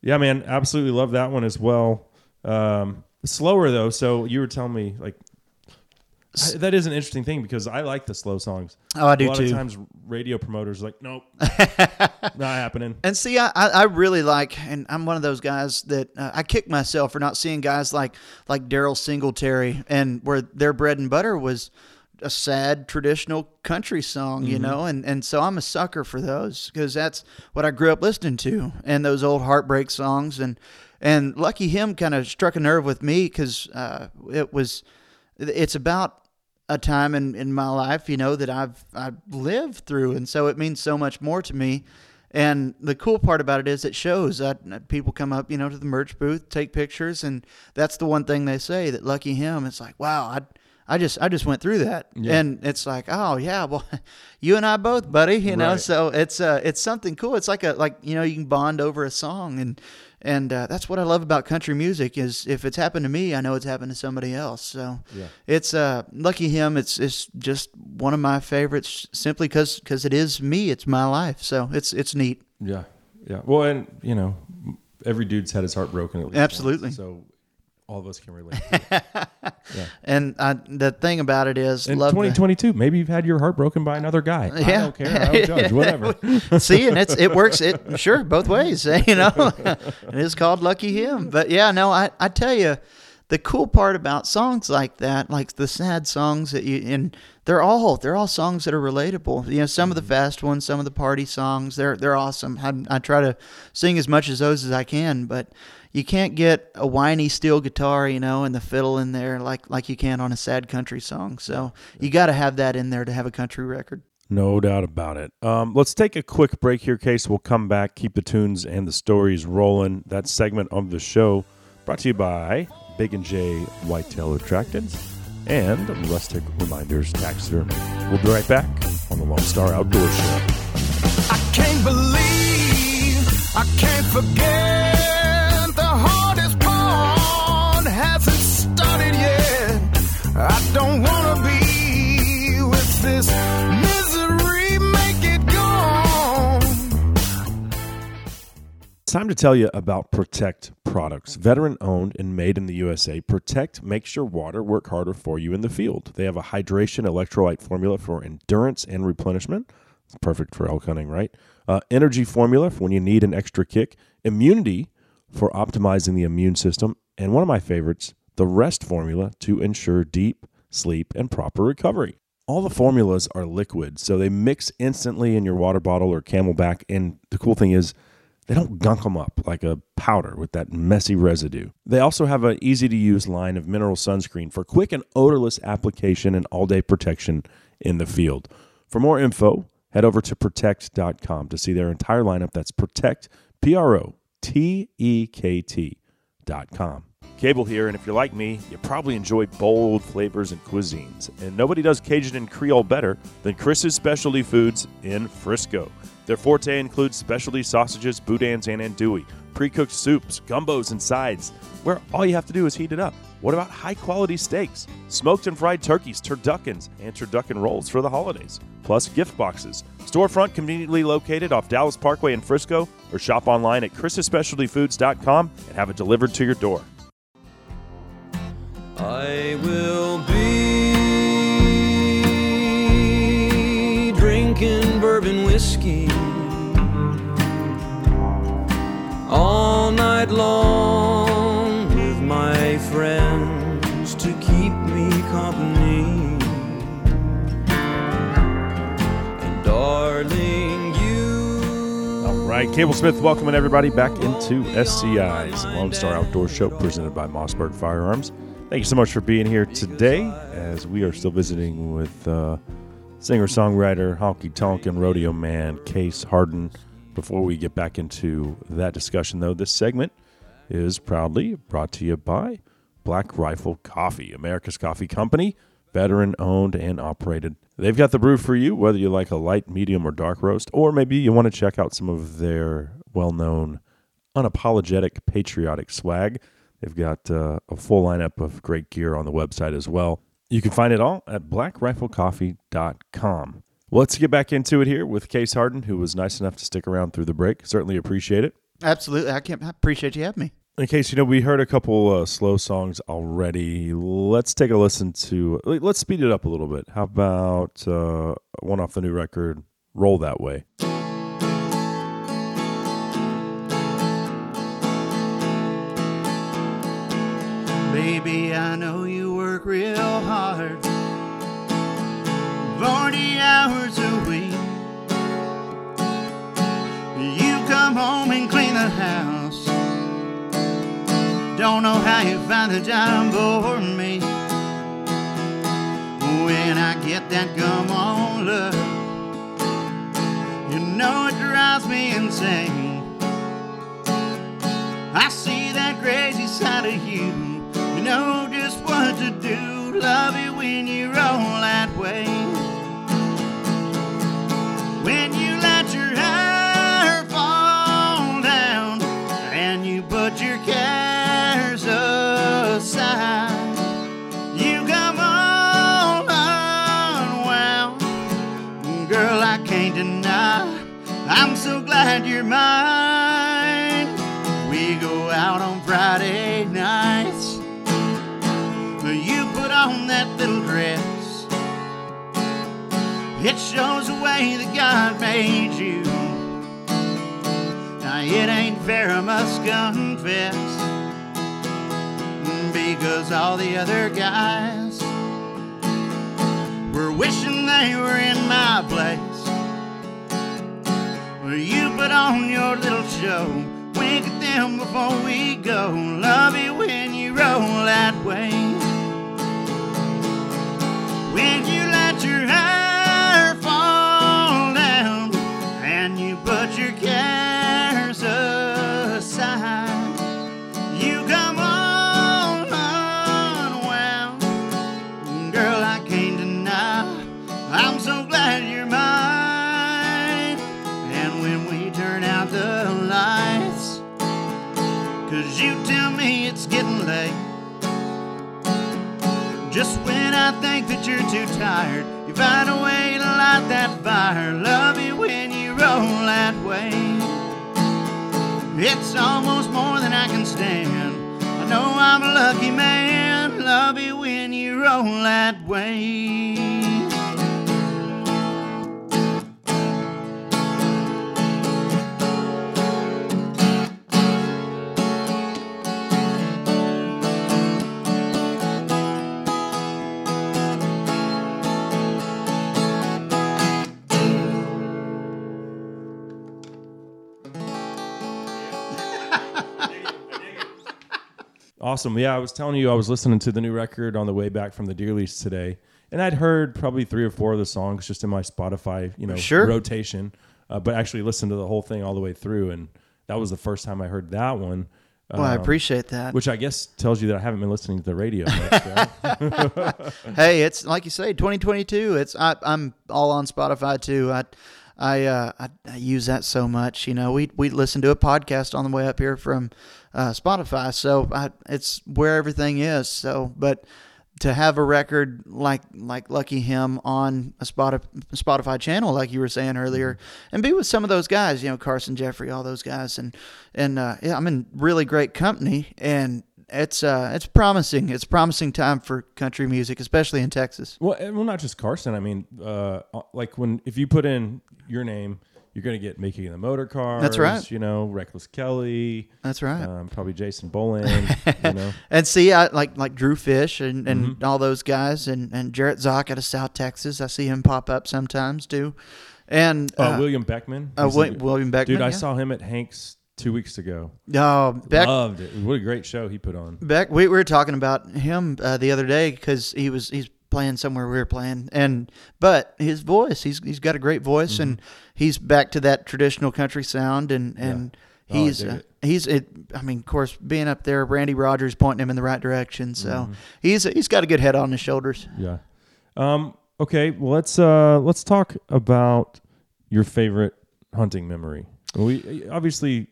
Yeah, man, absolutely love that one as well. Um, slower though, so you were telling me like I, that is an interesting thing because I like the slow songs. Oh, I do a lot too. Of times, radio promoters are like, nope, not happening. And see, I, I I really like, and I'm one of those guys that uh, I kick myself for not seeing guys like like Daryl Singletary, and where their bread and butter was a sad traditional country song, you know, and and so I'm a sucker for those because that's what I grew up listening to, and those old heartbreak songs, and and Lucky Him kind of struck a nerve with me because uh, it was it's about a time in, in my life, you know, that I've I've lived through, and so it means so much more to me. And the cool part about it is it shows that people come up, you know, to the merch booth, take pictures, and that's the one thing they say that lucky him. It's like, wow, I, I just I just went through that, and it's like, oh yeah, well, you and I both, buddy, you know. Right. So it's uh it's something cool. It's like a like you know you can bond over a song, and and uh, that's what I love about country music is if it's happened to me, I know it's happened to somebody else. So it's uh lucky him. It's it's just one of my favorites simply because because it is me. It's my life. So it's it's neat. Yeah, yeah. Well, and you know, every dude's had his heart broken. At least once, Absolutely. so all of us can relate. To it. And I, the thing about it is, In love the- 2022, maybe you've had your heart broken by another guy. Yeah. I don't care. I don't judge. Whatever. See, and it's it works it sure both ways. eh, You know, it is called lucky him. But yeah, no, I I tell you, the cool part about songs like that, like the sad songs that you and they're all they're all songs that are relatable. You know, some of the fast ones, some of the party songs, they're they're awesome. I, I try to sing as much as those as I can, but you can't get a whiny steel guitar, you know, and the fiddle in there like like you can on a sad country song. So you got to have that in there to have a country record. No doubt about it. Um, let's take a quick break here, Case. We'll come back, keep the tunes and the stories rolling. That segment of the show brought to you by Big and J Whitetail Attractants and Rustic Reminders Taxidermy. We'll be right back on the Lone Star Outdoor Show. I can't believe, I can't forget. It's time to tell you about Protekt products. Veteran owned and made in the USA, Protekt makes your water work harder for you in the field. They have a hydration electrolyte formula for endurance and replenishment. It's perfect for elk hunting, right? Uh, energy formula for when you need an extra kick. Immunity for optimizing the immune system. And one of my favorites, the rest formula to ensure deep sleep and proper recovery. All the formulas are liquid, so they mix instantly in your water bottle or CamelBak. And the cool thing is, they don't gunk them up like a powder with that messy residue. They also have an easy to use line of mineral sunscreen for quick and odorless application and all day protection in the field. For more info, head over to protekt.com to see their entire lineup. That's protekt, P R O T E K T dot com. Cable here, and if you're like me, you probably enjoy bold flavors and cuisines. And nobody does Cajun and Creole better than Chris's Specialty Foods in Frisco. Their forte includes specialty sausages, boudins, and andouille, pre cooked soups, gumbos, and sides, where all you have to do is heat it up. What about high quality steaks, smoked and fried turkeys, turduckens, and turducken rolls for the holidays? Plus gift boxes. Storefront conveniently located off Dallas Parkway in Frisco, or shop online at chrisspecialtyfoods.com and have it delivered to your door. Right, Cable Smith welcoming everybody back into SCI's Lone Star Outdoor Show presented by Mossberg Firearms. Thank you so much for being here today as we are still visiting with uh, singer songwriter, honky tonk, and rodeo man Case Harden. Before we get back into that discussion, though, this segment is proudly brought to you by Black Rifle Coffee, America's coffee company, veteran owned and operated. They've got the brew for you, whether you like a light, medium, or dark roast, or maybe you want to check out some of their well known, unapologetic, patriotic swag. They've got uh, a full lineup of great gear on the website as well. You can find it all at blackriflecoffee.com. Let's get back into it here with Case Harden, who was nice enough to stick around through the break. Certainly appreciate it. Absolutely. I can't I appreciate you having me. In case you know, we heard a couple uh, slow songs already. Let's take a listen to. Let's speed it up a little bit. How about uh, one off the new record, "Roll That Way"? Baby, I know you work real hard. 40 hours a week. You come home and clean the house. Don't know how you find the time for me. When I get that gum on love, you know it drives me insane. I see that crazy side of you. You know just what to do. Love it when you're roll that way. Glad you're. We go out on Friday nights. You put on that little dress. It shows the way that God made you. Now it ain't fair, I must confess. Because all the other guys were wishing they were in my place. You put on your little show. Wink at them before we go. Love you when you roll that way. When you let your hair that you're too tired, you find a way to light that fire. Love you when you roll that way. It's almost more than I can stand. I know I'm a lucky man. Love you when you roll that way. Awesome. Yeah, I was telling you, I was listening to the new record on the way back from the deer lease today, and I'd heard probably three or four of the songs just in my Spotify, you know, Sure. rotation. Uh, but actually listened to the whole thing all the way through, and that was the first time I heard that one. Well, I Um, appreciate that. Which I guess tells you that I haven't been listening to the radio. Much, hey, it's like you say, 2022. It's I, I'm all on Spotify too. I I, uh, I I use that so much. You know, we we listen to a podcast on the way up here from uh, Spotify, so I, it's where everything is. So, but to have a record like like Lucky Him on a Spotify, Spotify channel, like you were saying earlier, and be with some of those guys, you know, Carson Jeffrey, all those guys, and and uh, yeah, I'm in really great company, and it's uh, it's promising. It's promising time for country music, especially in Texas. well, well, not just Carson. I mean, uh, like when if you put in your name, you're going to get Mickey and the Motorcars. That's right. You know, Reckless Kelly. That's right. Um, probably Jason Boland. you know, And see, I like like Drew Fish and, and Mm-hmm. all those guys, and, and Jarrett Zock out of South Texas. I see him pop up sometimes too. And uh, uh, William Beckman. uh, He's Wi- a- William Beckman, Dude, I saw him at Hanks two weeks ago. oh, Beck, Loved it. What a great show he put on. Beck, we, we were talking about him uh, the other day because he was he's playing somewhere we were playing, and but his voice, he's he's got a great voice, Mm-hmm. and he's back to that traditional country sound, and and Oh, he's uh, he's it. I mean, of course, being up there, Randy Rogers pointing him in the right direction, so Mm-hmm. he's he's got a good head on his shoulders. Yeah. Um, okay, well, let's uh, let's talk about your favorite hunting memory. We obviously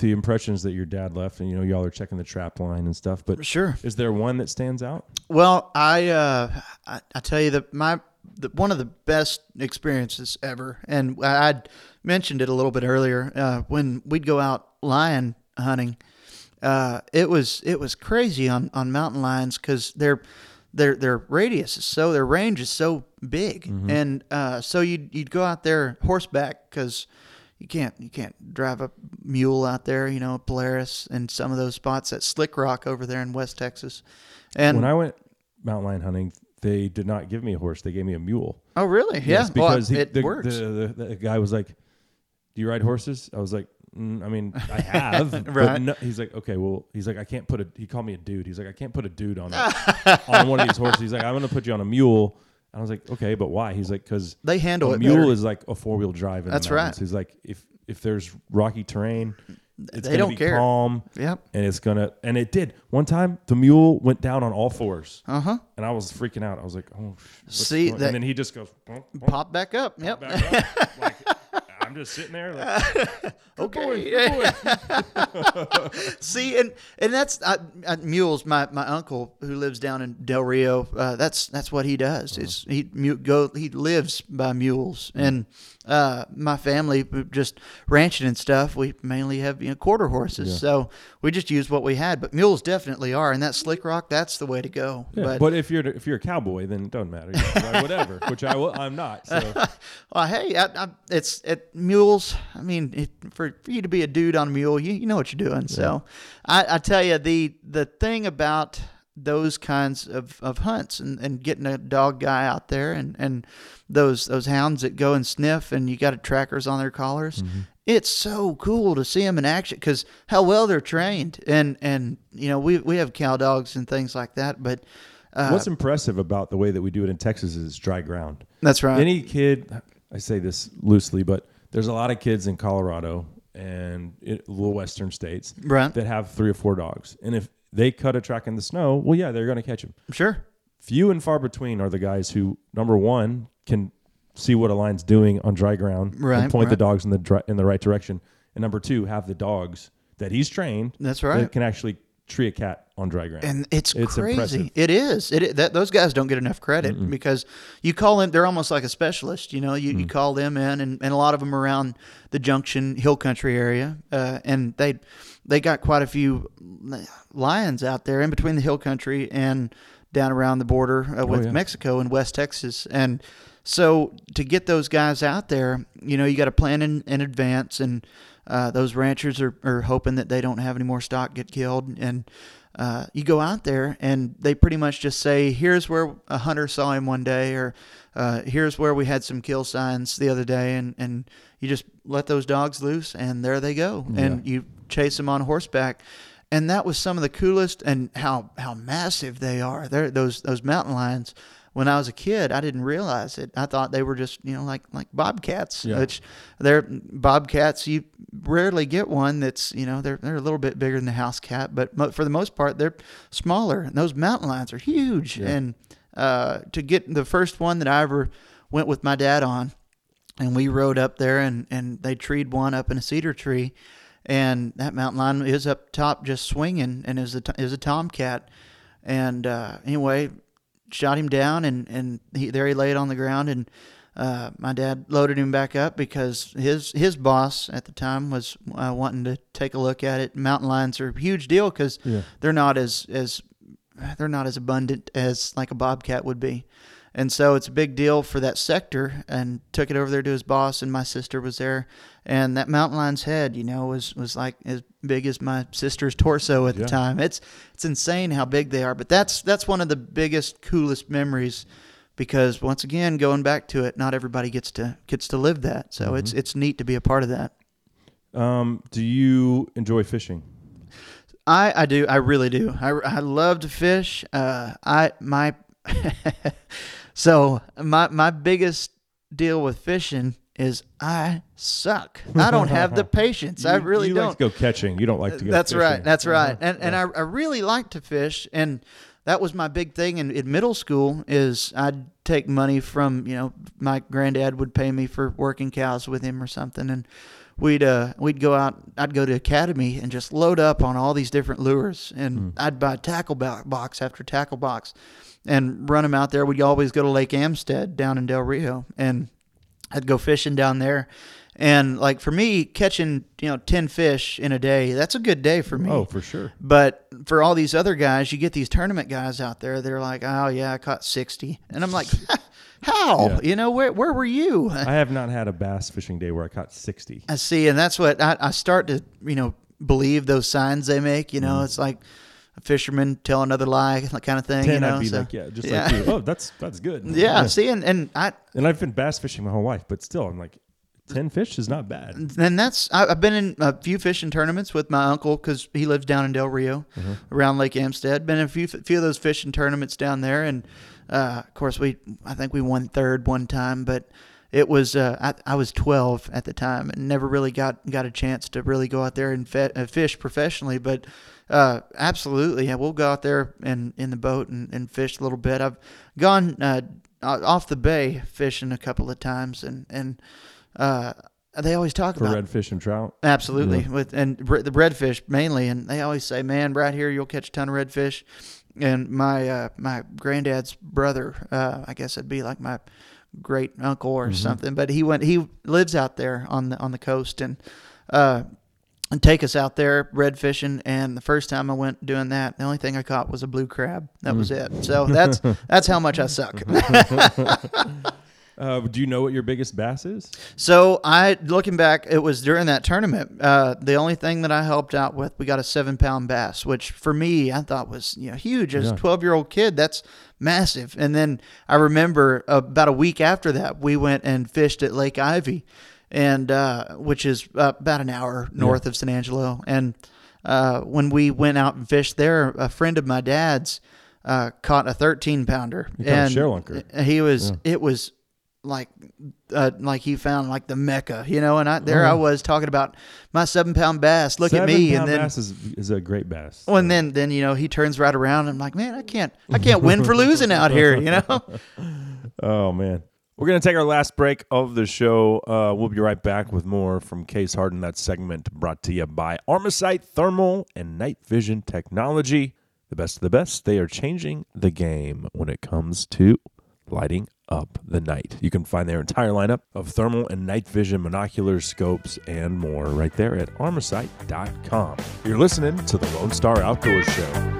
the impressions that your dad left, and you know y'all are checking the trap line and stuff. But Sure. is there one that stands out? Well, I uh, I, I tell you that my the, one of the best experiences ever, and I I'd mentioned it a little bit earlier uh, when we'd go out lion hunting. Uh, it was it was crazy on, on mountain lions because their their their radius is so their range is so big, and uh, so you'd you'd go out there horseback because you can't you can't drive a mule out there, you know, Polaris and some of those spots at Slick Rock over there in West Texas. And when I went mountain lion hunting, they did not give me a horse; they gave me a mule. oh, really? Yeah, because well, he, it the, works. The, the, the guy was like, "Do you ride horses?" I was like, mm, "I mean, I have." But Right. no, he's like, "Okay, well," he's like, "I can't put a." He called me a dude. He's like, "I can't put a dude on a, on one of these horses." He's like, "I'm going to put you on a mule." And I was like, "Okay, but why?" He's like, "Because They handle a it mule better. is like a four wheel drive." In That's right. He's like, if if there's rocky terrain, it's They gonna don't be care. calm. Yep. And it's gonna and it did. One time the mule went down on all fours. Uh huh. And I was freaking out. I was like, "Oh." See, that- and then he just goes. Pop back up. Yep. back up. like, I'm just sitting there. Like, okay. See, and and that's uh, uh, mules. My, my uncle who lives down in Del Rio. Uh, that's that's what he does. Is he go? He lives by mules, and uh, my family just ranching and stuff. We mainly have you know quarter horses, so we just use what we had. But mules definitely are, and that slick rock. That's the way to go. Yeah, but, if you're if you're a cowboy, then it doesn't matter. Whatever, which I will, I'm not. So Well, hey, I, I, it's it mules. I mean, it, for for you to be a dude on a mule, you, you know what you're doing. So, I, I tell you the the thing about those kinds of, of hunts and, and getting a dog guy out there and, and those those hounds that go and sniff and you got trackers on their collars. It's so cool to see them in action because how well they're trained and and you know we we have cow dogs and things like that, but uh, what's impressive about the way that we do it in Texas is it's dry ground. that's right. Any kid, I say this loosely, but there's a lot of kids in Colorado and it, little western states Right. that have three or four dogs, and if they cut a track in the snow, well, yeah, they're going to catch him. sure. Few and far between are the guys who, number one, can see what a line's doing on dry ground Right, and point the dogs in the dri- in the right direction, and number two, have the dogs that he's trained. That's right. That can actually tree a cat on dry ground. and it's, It's crazy. impressive. It is. It that those guys don't get enough credit because you call them. They're almost like a specialist. You know, you, Mm. you call them in, and, and a lot of them around the Junction Hill Country area, uh, and they they got quite a few lions out there in between the Hill Country and down around the border uh, with Oh, yeah. Mexico and West Texas, and so to get those guys out there, you know, you got to plan in, in advance, and uh, those ranchers are, are hoping that they don't have any more stock get killed, and uh, you go out there and they pretty much just say, "Here's where a hunter saw him one day," or uh, "Here's where we had some kill signs the other day," and and you just let those dogs loose, and there they go, and you chase them on horseback. And that was some of the coolest, and how, how massive they are. They're those those mountain lions. when I was a kid, I didn't realize it. I thought they were just you know like like bobcats, Yeah. which they're bobcats. You rarely get one that's you know they're they're a little bit bigger than the house cat, but mo- for the most part they're smaller. And those mountain lions are huge. Yeah. And uh, to get the first one that I ever went with my dad on, and we rode up there and and they treed one up in a cedar tree and that mountain lion is up top just swinging and is a is a tomcat and uh, anyway shot him down and and he, there he laid on the ground and uh, my dad loaded him back up because his his boss at the time was uh, wanting to take a look at it. Mountain lions are a huge deal because Yeah. they're not as as they're not as abundant as like a bobcat would be. And so it's a big deal for that sector and took it over there to his boss and my sister was there and that mountain lion's head, you know, was was like as big as my sister's torso at Yeah. the time. It's it's insane how big they are, but that's that's one of the biggest coolest memories because once again going back to it, not everybody gets to gets to live that. So it's it's neat to be a part of that. Um, do you enjoy fishing? I, I do. I really do. I, I love to fish. Uh, I my so my my biggest deal with fishing is I suck. I don't have the patience. I really you don't. like to go catching. You don't like to go. That's fishing. Uh-huh. right. That's right. And and I, I really like to fish and that was my big thing in, in middle school is I'd take money from, you know, my granddad would pay me for working cows with him or something and we'd uh we'd go out I'd go to academy and just load up on all these different lures and Hmm. I'd buy tackle box after tackle box and run them out there. We'd always go to Lake Amistad down in Del Rio and I'd go fishing down there. And like for me, catching, you know, 10 fish in a day, that's a good day for me. Oh, for sure. But for all these other guys, you get these tournament guys out there, they're like, oh, yeah, I caught 60. And I'm like, how? Yeah. You know, where, where were you? I have not had a bass fishing day where I caught sixty. I see. And that's what I, I start to, you know, believe those signs they make. You know, Mm-hmm. it's like a fisherman tell another lie, kind of thing. Ten, you know, I'd be so- like, yeah, just yeah. like you. Oh, that's that's good. yeah, See, and, and I, And I've been bass fishing my whole life, but still, I'm like, ten fish is not bad. and that's I've been in a few fishing tournaments with my uncle because he lives down in Del Rio, around Lake Amistad. Been in a few few of those fishing tournaments down there, and uh, of course we I think we won third one time, but it was uh, I, I was 12 at the time and never really got got a chance to really go out there and fe- uh, fish professionally, but. Uh, absolutely, yeah. We'll go out there and in the boat and, and fish a little bit. I've gone uh, off the bay fishing a couple of times, and and uh, they always talk For about redfish and trout. Absolutely, with and the redfish mainly, and they always say, "Man, right here you'll catch a ton of redfish." And my uh, my granddad's brother, uh, I guess it'd be like my great uncle or something, but he went. He lives out there on the on the coast, and uh, and take us out there red fishing. And the first time I went doing that, the only thing I caught was a blue crab. That was it. So that's that's how much I suck. Uh, do you know what your biggest bass is? So I, looking back, it was during that tournament. Uh, the only thing that I helped out with, we got a seven pound bass, which for me I thought was you know huge. As a twelve year old kid, that's massive. And then I remember about a week after that, we went and fished at Lake Ivie, and uh, which is uh, about an hour north of San Angelo. And uh, when we went out and fished there, a friend of my dad's uh, caught a thirteen pounder, You caught a and he was it was like uh, like he found like the mecca, you know. And I there. I was talking about my seven pound bass. Look at me, and then bass is, is a great bass. well, and then then you know he turns right around. and I'm like, man, I can't I can't win for losing out here, you know. Oh man. We're gonna take our last break of the show. Uh, we'll be right back with more from Case Harden. That segment brought to you by Armasight Thermal and Night Vision Technology. The best of the best. They are changing the game when it comes to lighting up the night. You can find their entire lineup of thermal and night vision monoculars, scopes, and more right there at armasight.com. You're listening to the Lone Star Outdoor Show.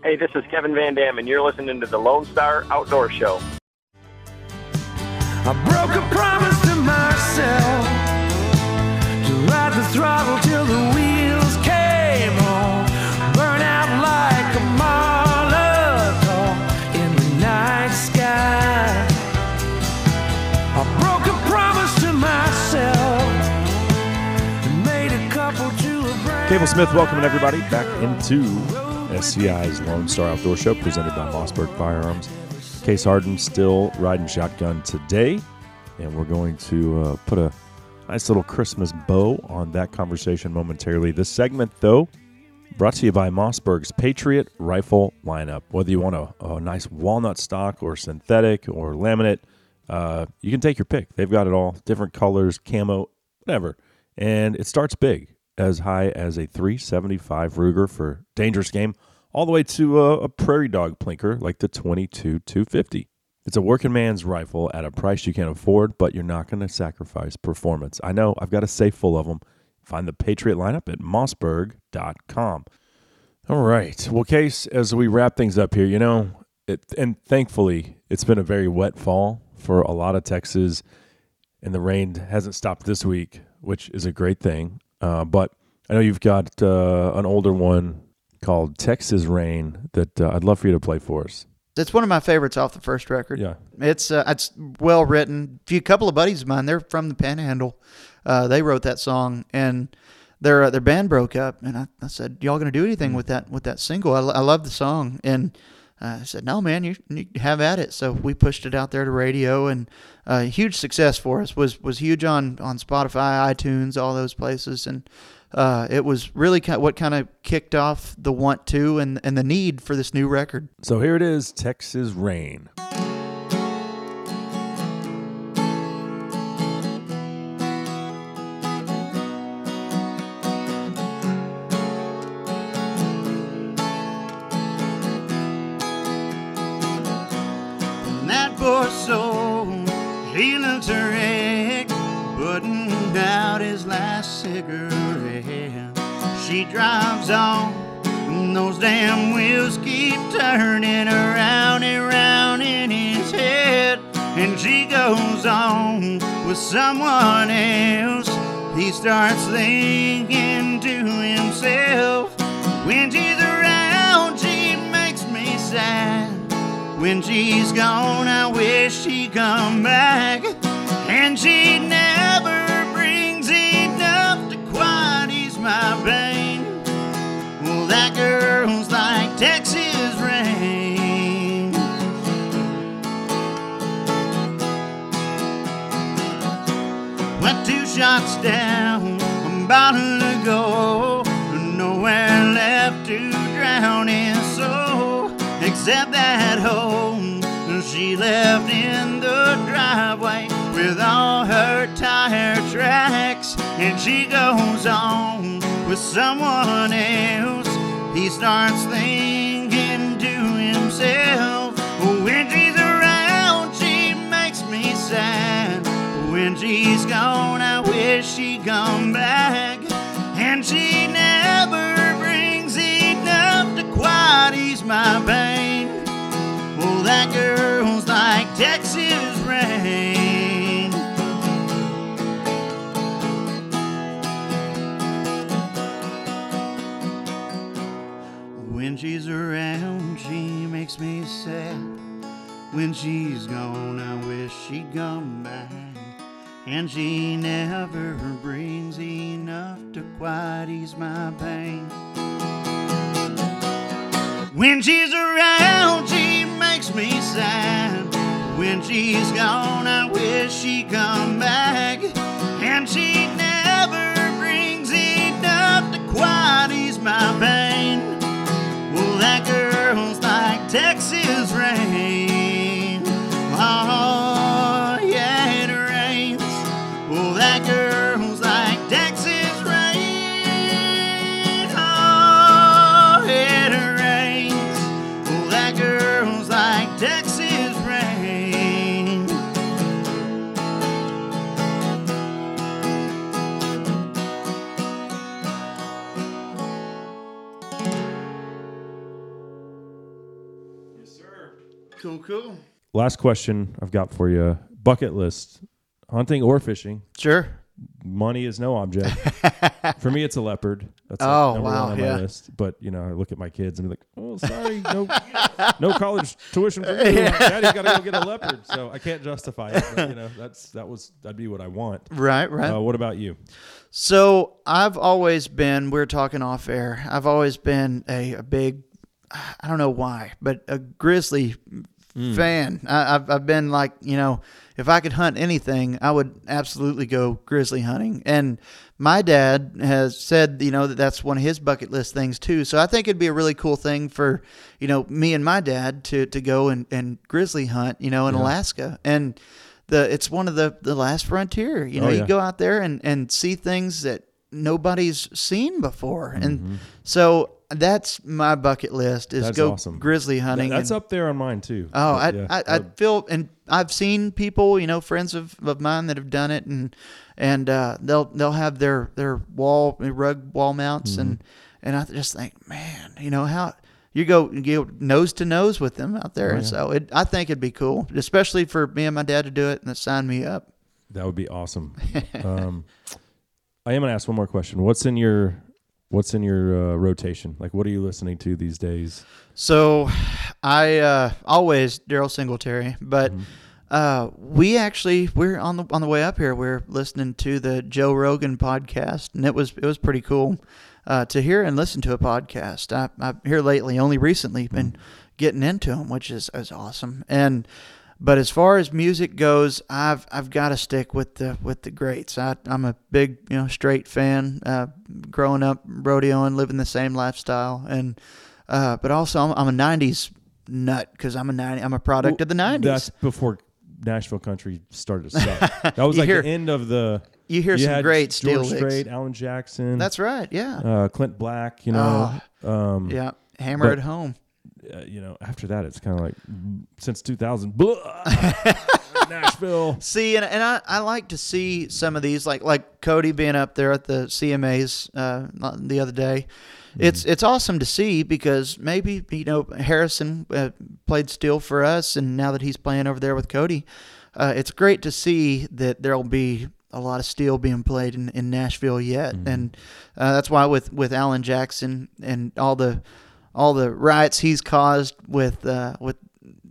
Hey, this is Kevin Van Dam, and you're listening to the Lone Star Outdoor Show. I broke a promise to myself to ride the throttle till the wheels came on. Burn out like a Molotov in the night sky. I broke a promise to myself and made a couple to a Cable Smith welcoming everybody back into SCI's Lone Star Outdoor Show presented by Mossberg Firearms. Case Harden still riding shotgun today, and we're going to uh, put a nice little Christmas bow on that conversation momentarily. This segment, though, brought to you by Mossberg's Patriot Rifle lineup. Whether you want a, a nice walnut stock or synthetic or laminate, uh, you can take your pick. They've got it all, different colors, camo, whatever. And it starts big, as high as a 375 Ruger for dangerous game, all the way to a, a prairie dog plinker like the 22 250. It's a working man's rifle at a price you can't afford, but you're not going to sacrifice performance. I know, I've got a safe full of them. Find the Patriot lineup at mossberg.com. All right. Well, Case, as we wrap things up here, you know, it, and thankfully, it's been a very wet fall for a lot of Texas, and the rain hasn't stopped this week, which is a great thing. Uh, but I know you've got uh, an older one called Texas Rain that uh, I'd love for you to play for us. It's one of my favorites off the first record. Yeah. It's uh, it's well written. A few couple of buddies of mine, they're from the Panhandle. Uh, they wrote that song, and their uh, their band broke up. And I, I said, "Y'all gonna do anything with that with that single?" I, I love the song, and I said, "No, man, you, you have at it." So we pushed it out there to radio, and uh, huge success for us. was was huge on on Spotify, iTunes, all those places, and. Uh, it was really kind what kind of kicked off the want to and, and the need for this new record. So here it is Texas Rain. Cigarette. She drives on, and those damn wheels keep turning around and round in his head. And she goes on with someone else. He starts thinking to himself, when she's around, she makes me sad. When she's gone, I wish she'd come back. And she never girl's like Texas rain. Went two shots down a bottle ago. Nowhere left to drown his soul except that hole she left in the driveway with all her tire tracks. And she goes on with someone else. He starts thinking to himself, when she's around, she makes me sad. When she's gone, I wish she'd come back. And she never brings enough to quiet ease my pain. Well, that girl's like Texas sad. When she's gone, I wish she'd come back. And she never brings enough to quite ease my pain. When she's around, she makes me sad. When she's gone, I wish she'd come back. And she never brings enough to quite ease my pain. Cool. Last question I've got for you: bucket list, hunting or fishing. Sure. Money is no object. for me, it's a leopard. That's like Oh, number wow, one on my list. But you know, I look at my kids and be like, "Oh, sorry, no, no college tuition for you. Daddy's got to go get a leopard." So I can't justify it. But, you know, that's that was that'd be what I want. Right, right. Uh, what about you? So I've always been, we are talking off air, I've always been a, a big, I don't know why, but a grizzly fan. I, I've, I've been like, you know, if I could hunt anything, I would absolutely go grizzly hunting. And my dad has said, you know, that that's one of his bucket list things too. So I think it'd be a really cool thing for, you know, me and my dad to, to go and, and grizzly hunt, you know, in Alaska. And, the it's one of the the last frontier. You know, Oh, you go out there and and see things that nobody's seen before, Mm-hmm. and so that's my bucket list is That's go awesome. grizzly hunting. That's and- up there on mine too. Oh, I, yeah, I, I uh, feel, and I've seen people, you know, friends of, of mine that have done it, and and uh, they'll they'll have their their wall rug wall mounts, and and I just think, man, you know how you go you go nose to nose with them out there, and so it, I think it'd be cool, especially for me and my dad to do it and sign me up. That would be awesome. um, I am gonna ask one more question. What's in your What's in your uh, rotation? Like, what are you listening to these days? So, I uh, always Daryle Singletary, but uh, we actually we're on the on the way up here. We're listening to the Joe Rogan podcast, and it was it was pretty cool uh, to hear and listen to a podcast. I, I here lately, only recently, been getting into them, which is is awesome. And but as far as music goes, I've I've got to stick with the with the greats. I, I'm a big you know Strait fan. Uh, growing up rodeoing, living the same lifestyle, and uh, but also I'm, I'm a '90s nut because I'm a 90, I'm a product of the '90s. That's before Nashville country started to suck. That was like hear- the end of the. you hear some had great steel George. Strait, Alan Jackson. That's right. Yeah. uh, Clint Black. You know, um, yeah. Hammer but- at home. Uh, you know, after that, it's kind of like mm, since 2000, blah, Nashville. See, and, and I, I like to see some of these, like like Cody being up there at the CMAs uh, the other day. It's it's awesome to see because maybe you know Harrison uh, played steel for us, and now that he's playing over there with Cody, uh, it's great to see that there'll be a lot of steel being played in, in Nashville yet, and uh, that's why with with Alan Jackson and all the all the riots he's caused with uh, with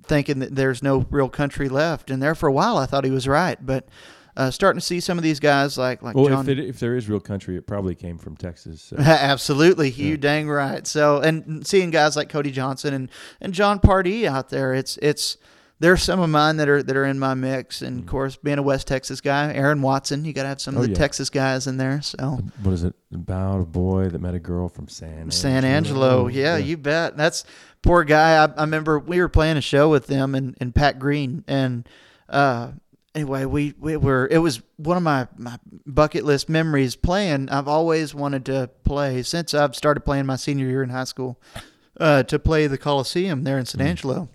thinking that there's no real country left. And there for a while, I thought he was right, but uh, starting to see some of these guys like like Well, John. if, it, if there is real country, it probably came from Texas. So. Absolutely, you dang right. So, and seeing guys like Cody Johnson and, and Jon Pardi out there, it's it's there's some of mine that are that are in my mix, and of course, being a West Texas guy, Aaron Watson, you got to have some of Oh, the yeah. Texas guys in there. So, what is it about a boy that met a girl from San San Angelo. Yeah, you bet. That's poor guy. I, I remember we were playing a show with them and, and Pat Green. And uh, anyway, we, we were, it was one of my, my bucket list memories playing. I've always wanted to play since I've started playing my senior year in high school uh, to play the Coliseum there in San Angelo.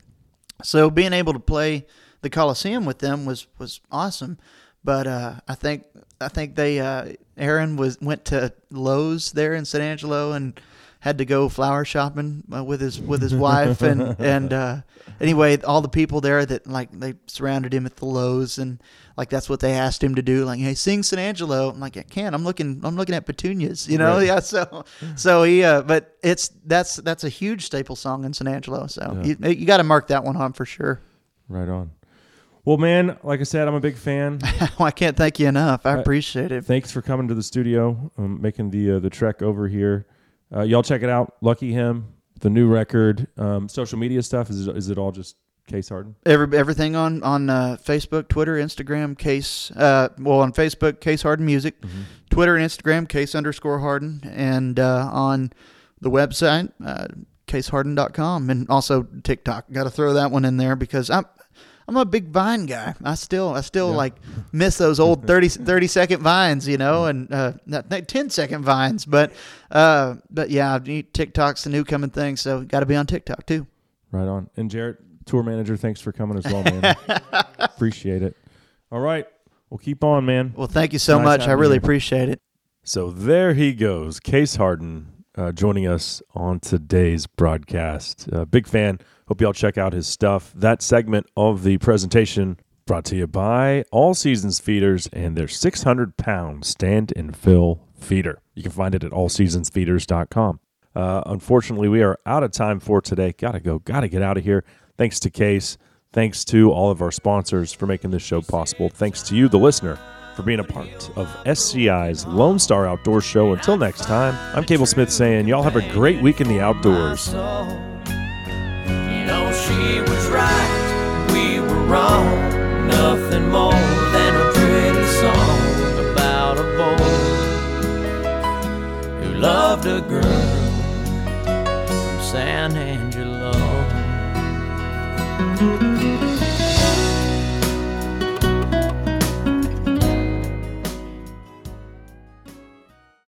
So being able to play the Coliseum with them was, was awesome. But uh, I think I think they uh, Aaron was went to Lowe's there in San Angelo and had to go flower shopping uh, with his with his wife, and and uh, anyway, all the people there that like they surrounded him at the Lowe's, and like that's what they asked him to do. Like, hey, sing San Angelo. I'm like, I can't. I'm looking. I'm looking at petunias. You know, Right. yeah. So so he, uh, but it's that's that's a huge staple song in San Angelo. So Yeah. you you got to mark that one on for sure. Right on. Well, man, like I said, I'm a big fan. well, I can't thank you enough. I Uh, appreciate it. Thanks for coming to the studio, um, making the uh, the trek over here. Uh, y'all check it out. Lucky him, the new record, um, social media stuff. Is it, is it all just Case Harden? Every, everything on on uh, Facebook, Twitter, Instagram, Case. Uh, well, on Facebook, Case Harden Music. Twitter and Instagram, Case underscore Harden, and uh, on the website, uh, CaseHarden.com, and also TikTok. Got to throw that one in there because I'm. I'm a big Vine guy. I still, I still like miss those old 30, 30 second vines, you know, and uh, not, not 10 second vines. But, uh, but yeah, TikTok's the new coming thing, so got to be on TikTok too. Right on. And Jarrett, tour manager, thanks for coming as well, man. Appreciate it. All right, we'll keep on, man. Well, thank you so Nice much. I really you. appreciate it. So there he goes, Case Harden, uh, joining us on today's broadcast. Uh, big fan. Hope y'all check out his stuff. That segment of the presentation brought to you by All Seasons Feeders and their 600 pound stand and fill feeder. You can find it at allseasonsfeeders.com. Uh, unfortunately, we are out of time for today. Gotta go. Gotta get out of here. Thanks to Case. Thanks to all of our sponsors for making this show possible. Thanks to you, the listener, for being a part of SCI's Lone Star Outdoor Show. Until next time, I'm Cable Smith saying, y'all have a great week in the outdoors. She was right, we were wrong. Nothing more than a pretty song about a boy who loved a girl from San Angelo.